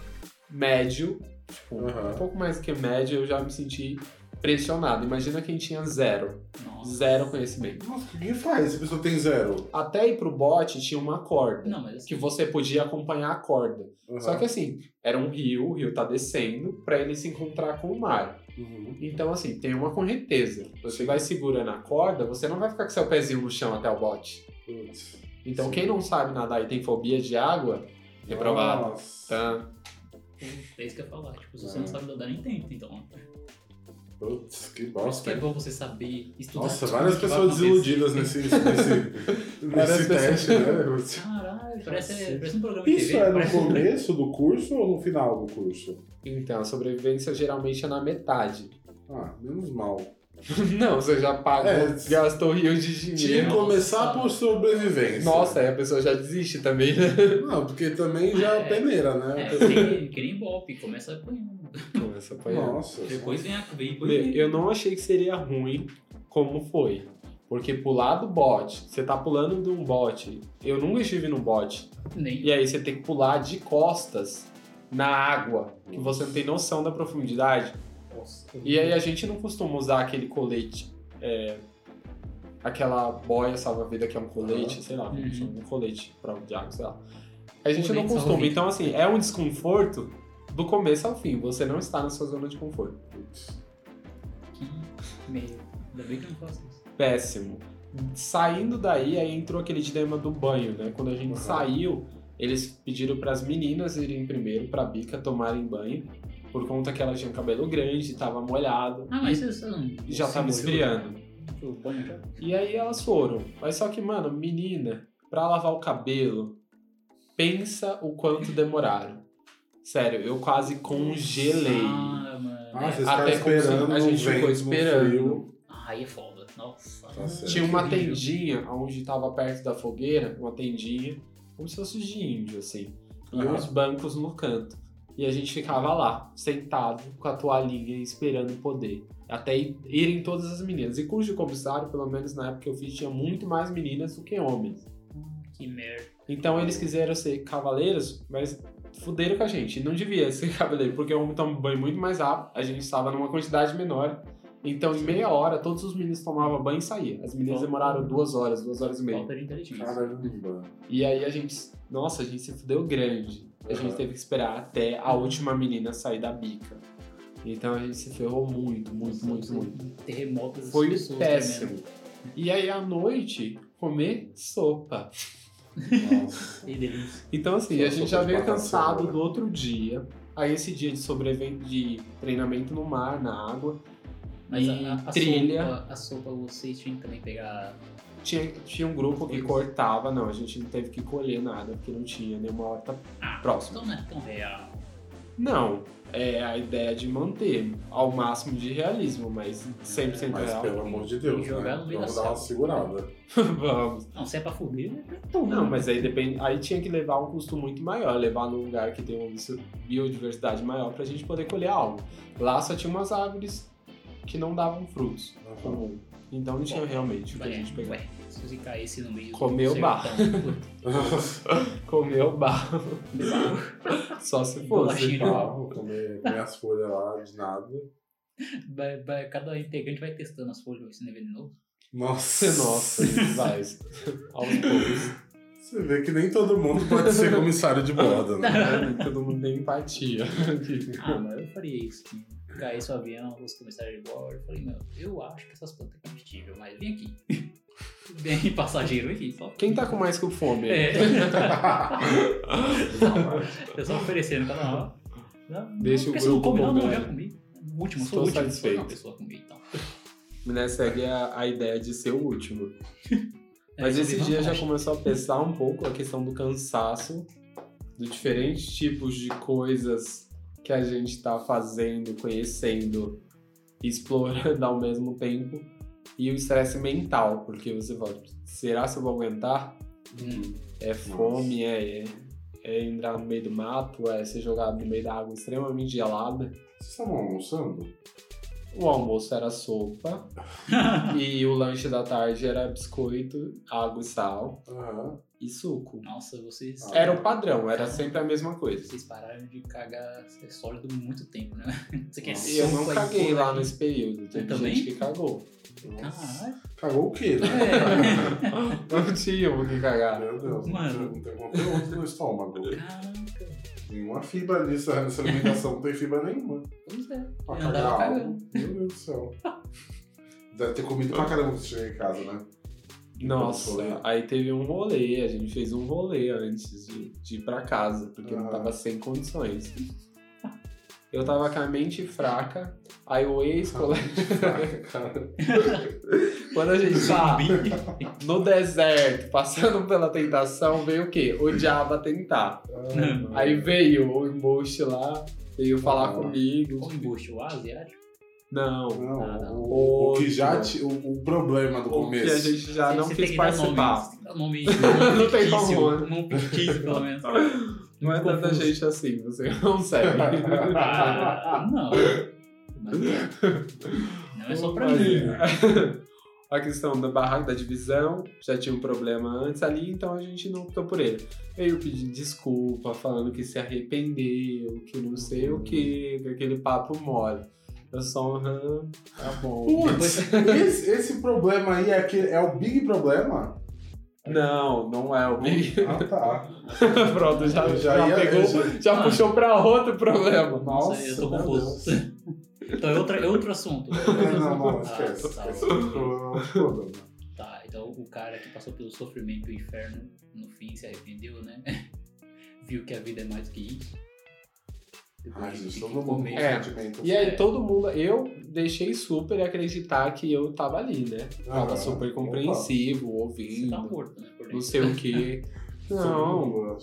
médio, tipo, Aham. um pouco mais que médio, eu já me senti pressionado. Imagina quem tinha zero. Nossa. Zero conhecimento. Nossa, o que faz se a pessoa tem zero? Até ir pro bote tinha uma corda. Não, mas assim, Que você podia acompanhar a corda. Uhum. Só que assim, era um rio, o rio tá descendo pra ele se encontrar com o mar. Uhum. Então, assim, tem uma correnteza. Você vai segurando a corda, você não vai ficar com seu pezinho no chão até o bote. Putz. Então, Sim. quem não sabe nadar e tem fobia de água, reprovado. Nossa. Tá? é isso que eu ia falar. Tipo, se você É. não sabe nadar, nem tenta, então. Putz, que isso que é bosta. bom você saber estudar. Nossa, várias pessoas desiludidas nesse, nesse, nesse teste, né? Caralho, parece, parece um programa de Isso TV. é no parece- começo do curso ou no final do curso? Então, a sobrevivência geralmente é na metade. Ah, menos mal. Não, você já pagou, É, gastou rios de Tinha que dinheiro. Começar por sobrevivência. Nossa, aí a pessoa já desiste também, né? Não, porque também já é É. peneira, né? É, que, nem golpe, começa apanhando. Começa a apanhar. Nossa. Depois vem a. Vem, depois vem- Eu não achei que seria ruim como foi. Porque pular do bote, você tá pulando de um bote. Eu nunca estive num bote. Nem. E aí você tem que pular de costas na água, que você não tem noção da profundidade. Nossa. E aí a gente não costuma usar aquele colete, é, aquela boia salva-vida que é um colete, sei lá, Uhum. um colete prova de água, sei lá. A gente não Colete costuma, salva-vida. então assim, é um desconforto do começo ao fim, você não está na sua zona de conforto. Putz. Que meio. Ainda bem que eu não faço isso. Péssimo. Saindo daí, aí entrou aquele dilema do banho, né? Quando a gente Uhum. saiu, eles pediram para as meninas irem primeiro pra bica tomarem banho, por conta que elas tinham cabelo grande, tava molhado. Ah, mas você não. e já você tava molhou? esfriando. E aí elas foram. Mas só que, mano, menina, pra lavar o cabelo, pensa o quanto demoraram. Sério, eu quase congelei. Ah, mano. Vocês Até esperando a gente ficou vento, esperando. aí é foda. Nossa. Tá certo. Tinha uma tendinha onde tava perto da fogueira, uma tendinha, como se fosse de índio, assim. E uns bancos no canto. E a gente ficava lá, sentado, com a toalhinha, esperando poder. Até ir- irem todas as meninas. E curso de comissário, pelo menos na época que eu fiz, tinha muito mais meninas do que homens. Que merda. Então eles quiseram ser cavaleiros, mas fuderam com a gente. Não devia ser cavaleiro, porque o homem toma banho muito mais rápido, a gente estava numa quantidade menor. Então, em meia hora, todos os meninos tomavam banho e saíam. As meninas demoraram duas horas, duas horas e meia. Falta de inteligência. Caramba. E aí a gente. Nossa, a gente se fudeu grande. A gente teve que esperar até a última menina sair da bica. Então a gente se ferrou muito, muito, muito, muito. Terremotos Foi péssimo. tremendo. E aí à noite, comer sopa. Nossa. Que delícia. Então, assim, Só a gente já veio cansado do outro dia. Aí esse dia de sobrevivente, de treinamento no mar, na água. Mas e a, a, a trilha. Sopa, a sopa vocês tinham que também pegar. Tinha, tinha um grupo que cortava, não, a gente não teve que colher nada, porque não tinha nenhuma horta Ah, próxima. então não é tão real. Não, é a ideia de manter ao máximo de realismo, mas 100% Mas real. pelo amor de Deus, jogar né? Vamos dar uma segurada. Vamos. Não, se é pra fuder, é tão Não, mas aí depende. Aí tinha que levar um custo muito maior, levar num lugar que tem uma biodiversidade maior pra gente poder colher algo. Lá só tinha umas árvores que não davam frutos comum. Então não tinha realmente o que a gente pegar. ué, se você caísse no meio Comeu do barro. Comeu barro. Só se fosse. Barro, comer, comer as folhas lá de nada. vai, vai, cada integrante vai testando as folhas, ver se não é venenoso. Nossa. Nossa, vai. Aos poucos. Você vê que nem todo mundo pode ser comissário de bordo, né? Né? Todo mundo tem empatia. Ah, mas eu faria isso. Se caísse o avião, os comissários de bordo, eu falei, meu, eu acho que essas plantas é comestível, mas vem aqui. Vem passageiro aqui, só. Quem tá com mais com fome? É. Eu só oferecendo cada hora. Não, Deixa o você não grupo come, não, não, comer. já comi. O último, Estou sou o último. satisfeito. Sou uma pessoa a comer, então. Né, segue a, a ideia de ser o último. Mas É, esse sobre dia já começou a pesar um pouco a questão do cansaço, de diferentes tipos de coisas que a gente tá fazendo, conhecendo, explorando ao mesmo tempo. E o estresse mental, porque você fala, será que eu vou aguentar? Hum, É fome, é, é, é entrar no meio do mato, é ser jogado no meio da água extremamente gelada. Vocês estavam almoçando? O almoço era sopa e o lanche da tarde era biscoito, água e sal Aham. E suco. Nossa, vocês. Era o padrão, era sempre a mesma coisa. Vocês pararam de cagar sólido muito tempo, né? Você quer Nossa. E eu não caguei lá aí? nesse período, teve também? gente que cagou. Caralho. Cagou o quê, né? É. Não tinha o que cagar. Meu Deus, não Mano. tem- não tem conteúdo no estômago. Caraca. Nenhuma fibra nisso, nessa alimentação não tem fibra nenhuma. Pois é. Pra Eu cagar algo. Meu Deus do céu. Deve ter comido pra caramba quando você chega em casa, né? Nossa, Rolê. aí teve um rolê, a gente fez um rolê antes de, de ir pra casa, porque não Ah. tava sem condições. Eu tava com a mente fraca, Aí o ex-colega. Quando a gente tá no deserto, passando pela tentação, veio o quê? O diabo a tentar. Aí veio o embuste lá, veio falar Ah. comigo. Qual embuste? O asiático? Não. Não, Ah, não. o, o que já ti- o, o problema do O que a começo. gente já Você- não você quis participar. Nome, dar nome, Não tem como? Nome fictício, pelo menos. Não é tanta Confuso. gente assim, você consegue. Ah, não. Mas não é só pra mim. A questão da barraca da divisão já tinha um problema antes ali, então a gente não optou por ele. Veio pedindo desculpa, falando que se arrependeu, que não sei o que, que aquele papo mole. Eu só, aham, tá bom. Putz, esse, esse problema aí é, aquele, é o big problema? Não, não é o Big. Ah, tá. Pronto, já, Eu já, já ia- pegou, já- já puxou pra outro problema. Nossa, eu tô confuso. Deus. Então é, outra, é outro assunto. É, não, não, Ah, esquece. tá. esquece. É outro. Tá, então o cara que passou pelo sofrimento e o inferno, no fim se arrependeu, né? Viu que a vida é mais do que isso. Todo mundo comer- com É. E aí É. todo mundo, eu deixei super acreditar que eu tava ali, né? Tava Ah, super opa. compreensivo, Você ouvindo, tá morto, né? Não sei o que. Não,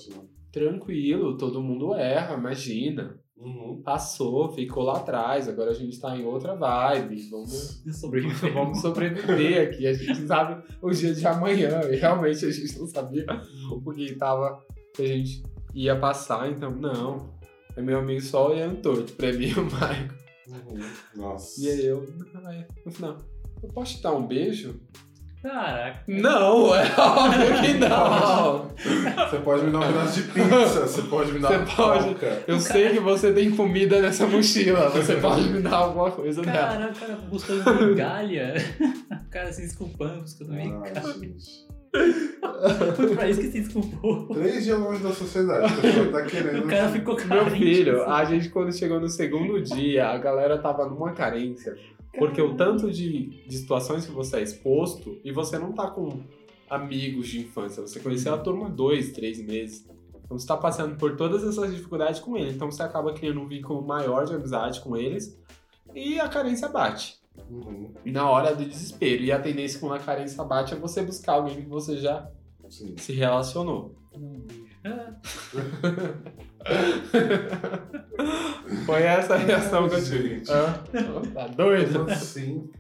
tranquilo, todo mundo erra, imagina. Uhum. Passou, ficou lá atrás, agora a gente tá em outra vibe. Vamos, Sobreviver. vamos sobreviver aqui. A gente sabe o dia de amanhã. E realmente a gente não sabia o que tava, que a gente ia passar, então não. É meu amigo só olhando torto pra mim e o Maico. Uhum. Nossa. E aí eu, ai, no final, eu posso te dar um beijo? Caraca. Não, é óbvio que não. Você pode me dar um pedaço de pizza, você pode me dar Você uma pode. coca. Eu sei que você tem comida nessa mochila, você pode me dar alguma coisa dela. Cara, o cara buscando migalha. O cara se desculpando, buscando migalha. Foi pra isso que se desculpou. Três dias longe da sociedade. A pessoa tá querendo. O cara ficou Meu carente. filho, assim. a gente quando chegou no segundo dia, a galera tava numa carência. Porque o tanto de, de situações que você é exposto, e você não tá com amigos de infância, você conheceu a turma dois, três meses. Então você tá passando por todas essas dificuldades com ele. Então você acaba criando um vínculo maior de amizade com eles e a carência bate. Uhum. Na hora do desespero. E a tendência quando a carência bate é você buscar alguém que você já Sim. se relacionou. Ah, Foi essa a reação que eu tive. Gente. Hã? Tá doido? Como assim?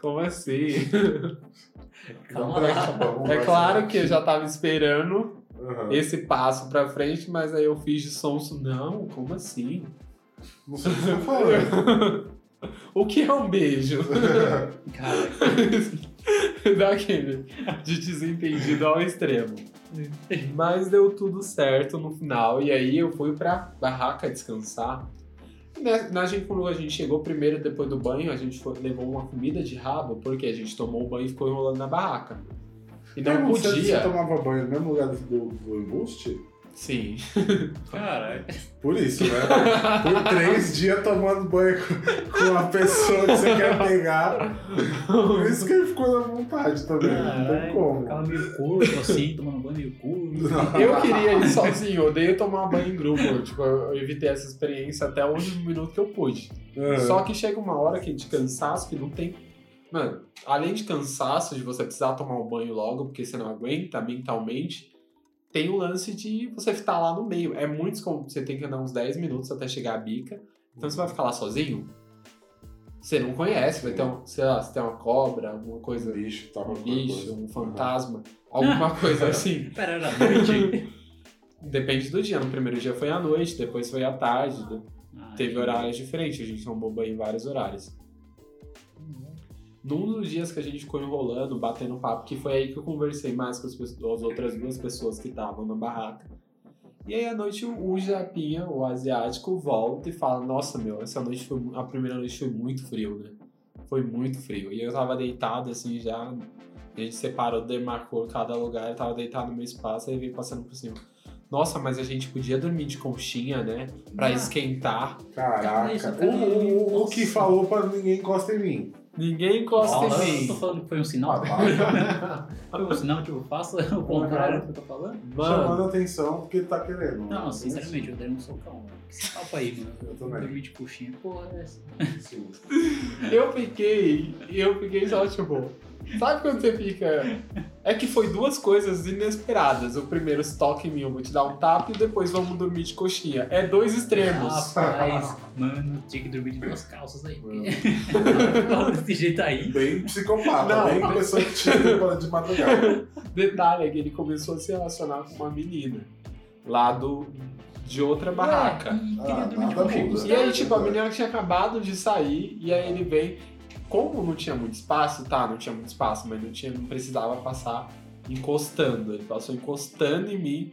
Como assim? Calma É claro que eu já tava esperando Uhum. esse passo pra frente, mas aí eu fiz de sonso. Não, como assim? Não sei o que você tá falando. o que é um beijo? Cara, Daquele de desentendido ao extremo. Mas deu tudo certo no final. E aí eu fui pra barraca descansar. Na gente, quando a gente chegou primeiro, depois do banho, a gente foi- levou uma comida de rabo, porque a gente tomou o banho e ficou enrolando na barraca. E não Pergunta, Você, você podia. tomava banho no mesmo lugar do, do embuste? Sim. caralho. Por isso, né? Por três dias tomando banho com, a pessoa que você quer pegar. Por isso que ele ficou na vontade também. Não tem como. Ficava meio curto assim, tomando banho meio curto. Eu queria ir sozinho, eu odeio tomar banho em grupo. Tipo, eu evitei essa experiência até o último minuto que eu pude. Uhum. Só que chega uma hora que de cansaço que não tem. Mano, além de cansaço, de você precisar tomar um banho logo, porque você não aguenta mentalmente, tem o lance de você estar lá no meio. É muito. com- Você tem que andar uns 10 minutos até chegar a bica. Então você vai ficar lá sozinho? Você não conhece, vai ter um, sei lá, se tem uma cobra, alguma Um coisa, bicho, tava um bicho, coisa. um fantasma, alguma coisa assim. Pera, era noite. Depende do dia. No primeiro dia foi à noite, depois foi à tarde. Ah, Teve horários diferentes, a gente tomou banho em vários horários. Num dos dias que a gente ficou enrolando, batendo papo, que foi aí que eu conversei mais com as, pessoas, as outras duas pessoas que estavam na barraca. E aí à noite o, Japinha, o asiático, volta e fala, nossa meu, essa noite foi. A primeira noite foi muito frio, né? Foi muito frio. E eu tava deitado assim já. A gente separou, demarcou cada lugar, eu tava deitado no meu espaço, aí veio passando por cima. Nossa, mas a gente podia dormir de conchinha, né? Pra Ah. esquentar. Caraca. O, cara, o, o que falou pra ninguém encosta em mim. Ninguém encosta Nossa, em eu tô mim. falando que foi um sinal. Ah. Foi um sinal, tipo, faça o contrário do que eu tô falando. Chamando Mano, atenção porque ele tá querendo. Não, né? sinceramente, eu daria um socão, mano. Que papo aí, mano. Eu também. Dormir de coxinha. Porra, é essa. Eu fiquei. Eu fiquei só, tipo. Sabe quando você fica. É que foi duas coisas inesperadas. O primeiro, se toca em mim, eu vou te dar um tapa e depois vamos dormir de coxinha. É dois extremos. Rapaz, mano, tinha que dormir de duas calças aí. Desse jeito aí. Bem psicopata, Não. bem pessoa que tira de madrugada. Detalhe é que ele começou a se relacionar com uma menina lá do, de outra barraca. Ué, e queria Ah, E aí, tipo, a menina tinha acabado de sair, e aí ele vem. Como não tinha muito espaço, tá, não tinha muito espaço, mas não, tinha, não precisava passar encostando. Ele passou encostando em mim,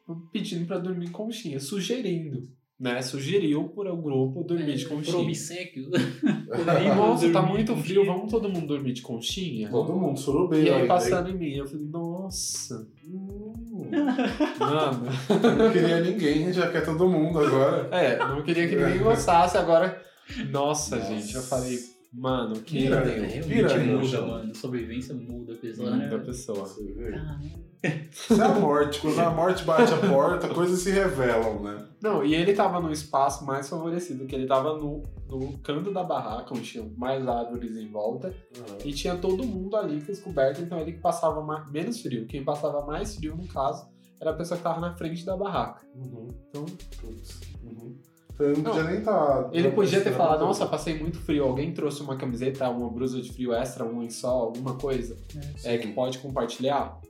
tipo, pedindo pra dormir conchinha, sugerindo, né? Sugeriu por o grupo dormir de É, conchinha. Promissecchio. E, nossa, tá muito de frio, vamos todo mundo dormir de conchinha? Todo mundo surubeiro. E aí aí, passando em mim, eu falei, nossa, Hum, mano. não queria ninguém, já quer todo mundo agora. É, não queria que ninguém gostasse, agora. Nossa, Nossa. gente, eu falei, mano, que Piranha. deu Realmente Piranha, muda, mano. Sobrevivência muda, a pessoa, da né? pessoa. Você vê? Caramba. Isso é a morte. Quando a morte bate a porta, coisas se revelam, né? Não, e ele tava no espaço mais favorecido, que ele tava no, no canto da barraca, onde tinha mais árvores em volta, e tinha todo mundo ali descoberto, então ele que passava mais, menos frio. Quem passava mais frio, no caso, era a pessoa que tava na frente da barraca. Uhum. Então. Uhum. Ele não Não, podia nem tá. ele podia ter tá- falado, nossa, passei muito frio, alguém trouxe uma camiseta, uma blusa de frio extra, um lençol, alguma coisa, é que pode compartilhar?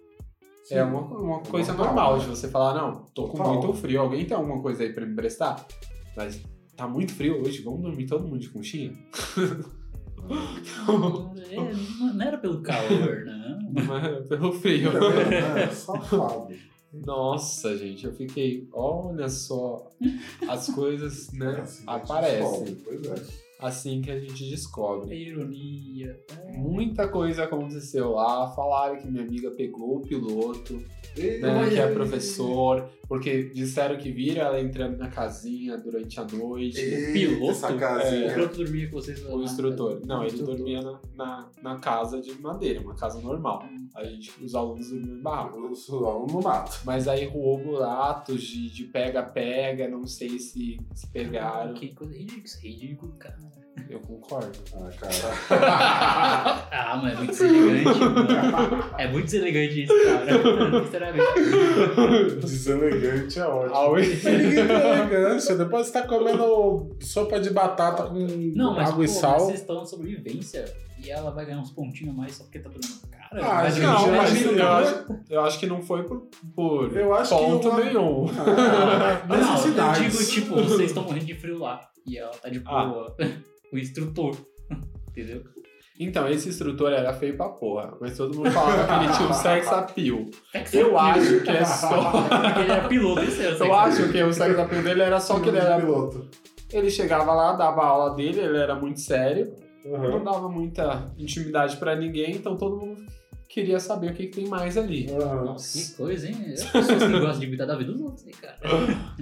É uma, uma coisa Normal, normal né? de você falar, não, tô com Total. muito frio, alguém tem alguma coisa aí pra me emprestar? Mas tá muito frio hoje, vamos dormir todo mundo de conchinha? É, não- era pelo calor, não. Mas Pelo frio. É, safado. Nossa, gente, eu fiquei, olha só, as coisas, né, Assim que a gente aparecem, é. assim que a gente É descobre. ironia. É. Muita coisa aconteceu lá, falaram que minha amiga pegou o piloto, né, que é professor, porque disseram que viram ela entrando na casinha durante a noite. Eita, piloto? Essa O piloto dormia com vocês lá O na instrutor. casa. Não, O ele instrutor. dormia na, na, na casa de madeira, uma casa normal. A gente, os alunos dormiam em barraco. Eu sou aluno no mato. Mas aí rolou boatos de pega-pega, não sei se, se pegaram. Que coisa ridícula, isso é ridículo, cara. Eu concordo. Ah, cara. Ah, mas é muito deselegante. mano. É muito deselegante isso, cara. Sinceramente. Deselegante é ótimo. Ao- Ninguém tem elegância. Depois você tá comendo sopa de batata com Não, mas, água e pô, mas sal. vocês estão na sobrevivência e ela vai ganhar uns pontinhos a mais só porque tá tomando na cara. Ah, gente, Não, mas leve, eu acho, eu acho que não foi por, por Eu acho que ponto uma- nenhum. Ah, Não, eu necessidades. digo, tipo, vocês estão morrendo de frio lá e ela tá de Ah. O instrutor. Entendeu? Então, esse instrutor era feio pra porra, mas todo mundo falava que ele tinha um sex appeal. Sexo Eu appeal. acho que é só. Porque ele era piloto, isso era Eu acho que o sex appeal dele era só que ele era. piloto. Ele chegava lá, dava a aula dele, ele era muito sério, Uhum. não dava muita intimidade pra ninguém, então todo mundo queria saber o que, que tem mais ali. Uhum. Nossa, que coisa, hein? As pessoas que gostam de cuidar da vida dos outros, hein, cara.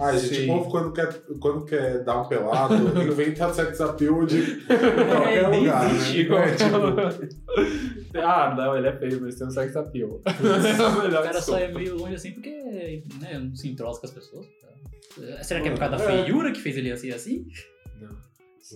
Ah, gente, Sim. o povo quando quer, quando quer dar um pelado, inventa sex appeal de em qualquer É, nem lugar, existe, né? É, tipo, ah, não, ele é feio, mas tem um sex appeal. é O melhor cara só é meio longe assim porque né, não se entrosca com as pessoas. cara. Será que é por causa da É. feiura que fez ele assim assim? Não.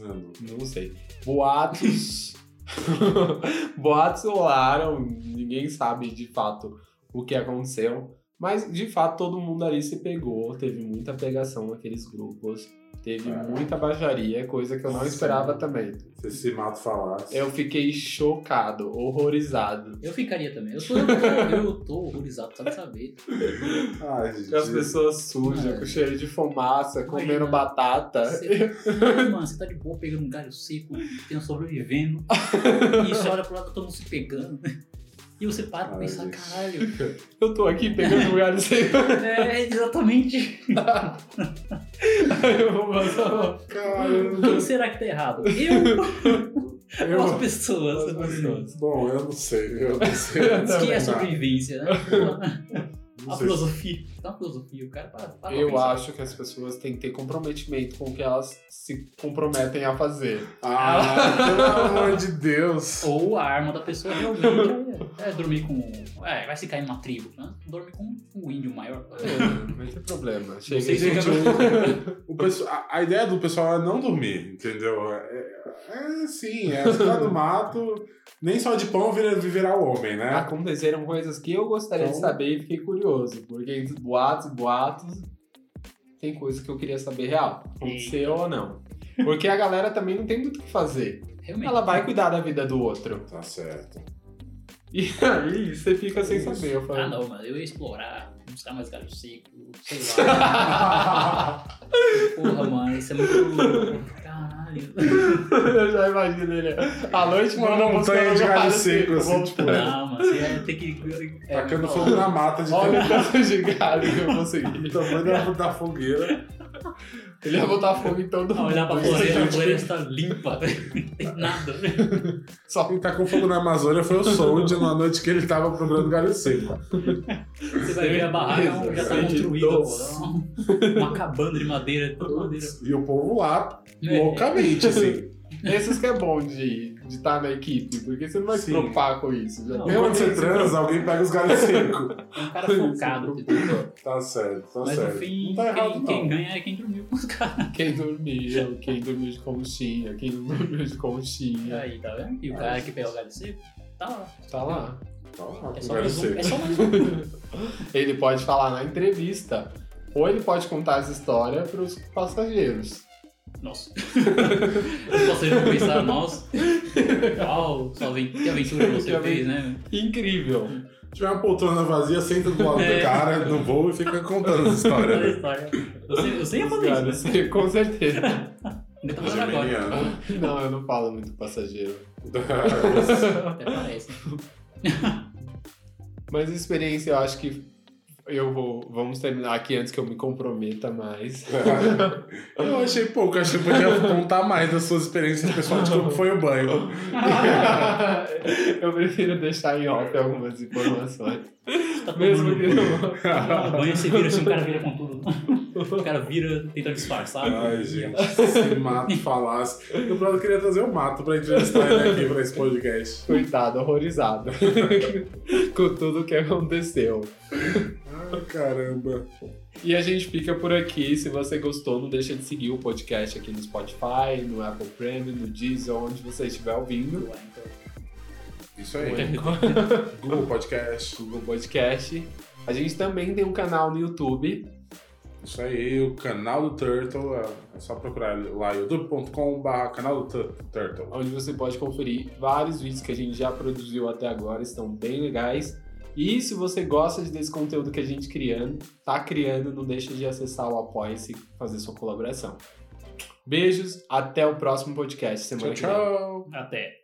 Mano, Não sei. Boatos. Boatos rolaram, ninguém sabe de fato o que aconteceu. Mas de fato todo mundo ali se pegou, teve muita pegação naqueles grupos, teve Ah. muita baixaria, coisa que eu não Sim. esperava também. se esse mato falasse. Eu fiquei chocado, horrorizado. Eu ficaria também. Eu, sou, eu, tô, eu tô horrorizado, sabe saber. Ai, gente. As pessoas sujas, É. com cheiro de fumaça, Imagina. comendo batata. Você, Não, mano, você tá de boa pegando um galho seco, tem um sobrevivendo, e você olha pro lado, todo mundo se pegando. E você para pra pensar, caralho. Eu tô aqui pegando lugar de sempre. É, exatamente. Aí eu vou passar. Caramba. Quem será que tá errado? Eu ou as Eu... pessoas? As pessoas. Bom, eu não sei. Eu não sei. Isso que é Não. sobrevivência, né? A filosofia. Uma filosofia, o cara para. para Eu acho que as pessoas têm que ter comprometimento com o que elas se comprometem a fazer. Ah, pelo amor de Deus. Ou a arma da pessoa realmente é, é dormir com. É, vai se cair numa tribo. Né? Dorme com um índio maior. É, não tem problema. Chega sei se gente, o, o pessoal- a, a ideia do pessoal é não dormir, entendeu? É, é sim, é ficar no mato, nem só de pão viverá o homem, né? Aconteceram coisas que eu gostaria de Então- saber e fiquei curioso. Porque entre boatos boatos, tem coisa que eu queria saber real. Aconteceu ou não. Porque a galera também não tem muito o que fazer. Realmente. Ela vai cuidar da vida do outro. Tá certo. E aí você fica sem Isso. saber. Eu falo, Ah, não, mano. Eu ia explorar, buscar mais galho seco, sei lá. Porra, mano, isso é muito. Caralho. eu já imagino ele. À noite, Uma mano, montanha de galho seco, assim, tipo, Não, mano, você ia ter que. É, Tacando fogo na mata de Olha o tamanho tanto de galho que eu consegui. da, da fogueira. Ele ia botar fogo em todo mundo. olhar pra floresta, a floresta limpa. Não tem nada. Só Quem tacou fogo na Amazônia foi o Soldier na noite que ele tava procurando galho seco. Você vai ver a barraca já tá construída. Uma cabana de madeira, toda madeira. E o povo lá, É. loucamente, assim. Esses que é bom de de tá na equipe, porque você não vai se Sim. preocupar com isso. Já Não, tem Quando alguém você que se transa, alguém pega os galhos secos. Um cara focado, entendeu? Tá certo, tá Mas certo. no fim, não tá errado, quem, não. quem ganha é quem dormiu com os caras. Quem dormiu, quem dormiu de conchinha, quem não dormiu de conchinha. Aí, tá vendo? E o cara que pega o galho seco, tá lá. Tá lá. Tá lá, É só galho mais um. É só mais um. Ele pode falar na entrevista, ou ele pode contar essa história para os passageiros. Nossa. Vocês vão pensar, nossa. Uau, só aven- que aventura você Que fez, né? Incrível. Se tiver uma poltrona vazia, senta do lado É. do cara no voo e fica contando essa Olha a história. Você, você ia fazer Cara, isso, né? com certeza. Ainda tá fazendo agora. Geminiano. Não, eu não falo muito passageiro. Até parece. Mas a experiência, eu acho que eu vou. Vamos terminar aqui antes que eu me comprometa mais. Eu achei pouco, achei que podia contar mais das suas experiências pessoais de como foi o banho. eu prefiro deixar em off algumas informações. Tá Mesmo que não. banho, você vira assim, o cara vira com tudo. O cara vira, tenta disfarçar. Ai, gente, se mato falasse. Eu queria trazer o mato pra entrevistar ele aqui pra esse podcast. Coitado, horrorizado. Com tudo que aconteceu. Ai, caramba. E a gente fica por aqui. Se você gostou, não deixa de seguir o podcast aqui no Spotify, no Apple Premium, no Deezer, onde você estiver ouvindo. Isso aí. Google Podcast. Google Podcast. A gente também tem um canal no YouTube. Isso aí, o canal do Turtle. É só procurar lá, youtube.com.br canal do Tu- Turtle. onde você pode conferir vários vídeos que a gente já produziu até agora, estão bem legais. E se você gosta desse conteúdo que a gente criando, tá criando, não deixa de acessar o Apoia-se e fazer sua colaboração. Beijos, até o próximo podcast semana Tchau, que vem. tchau. Até.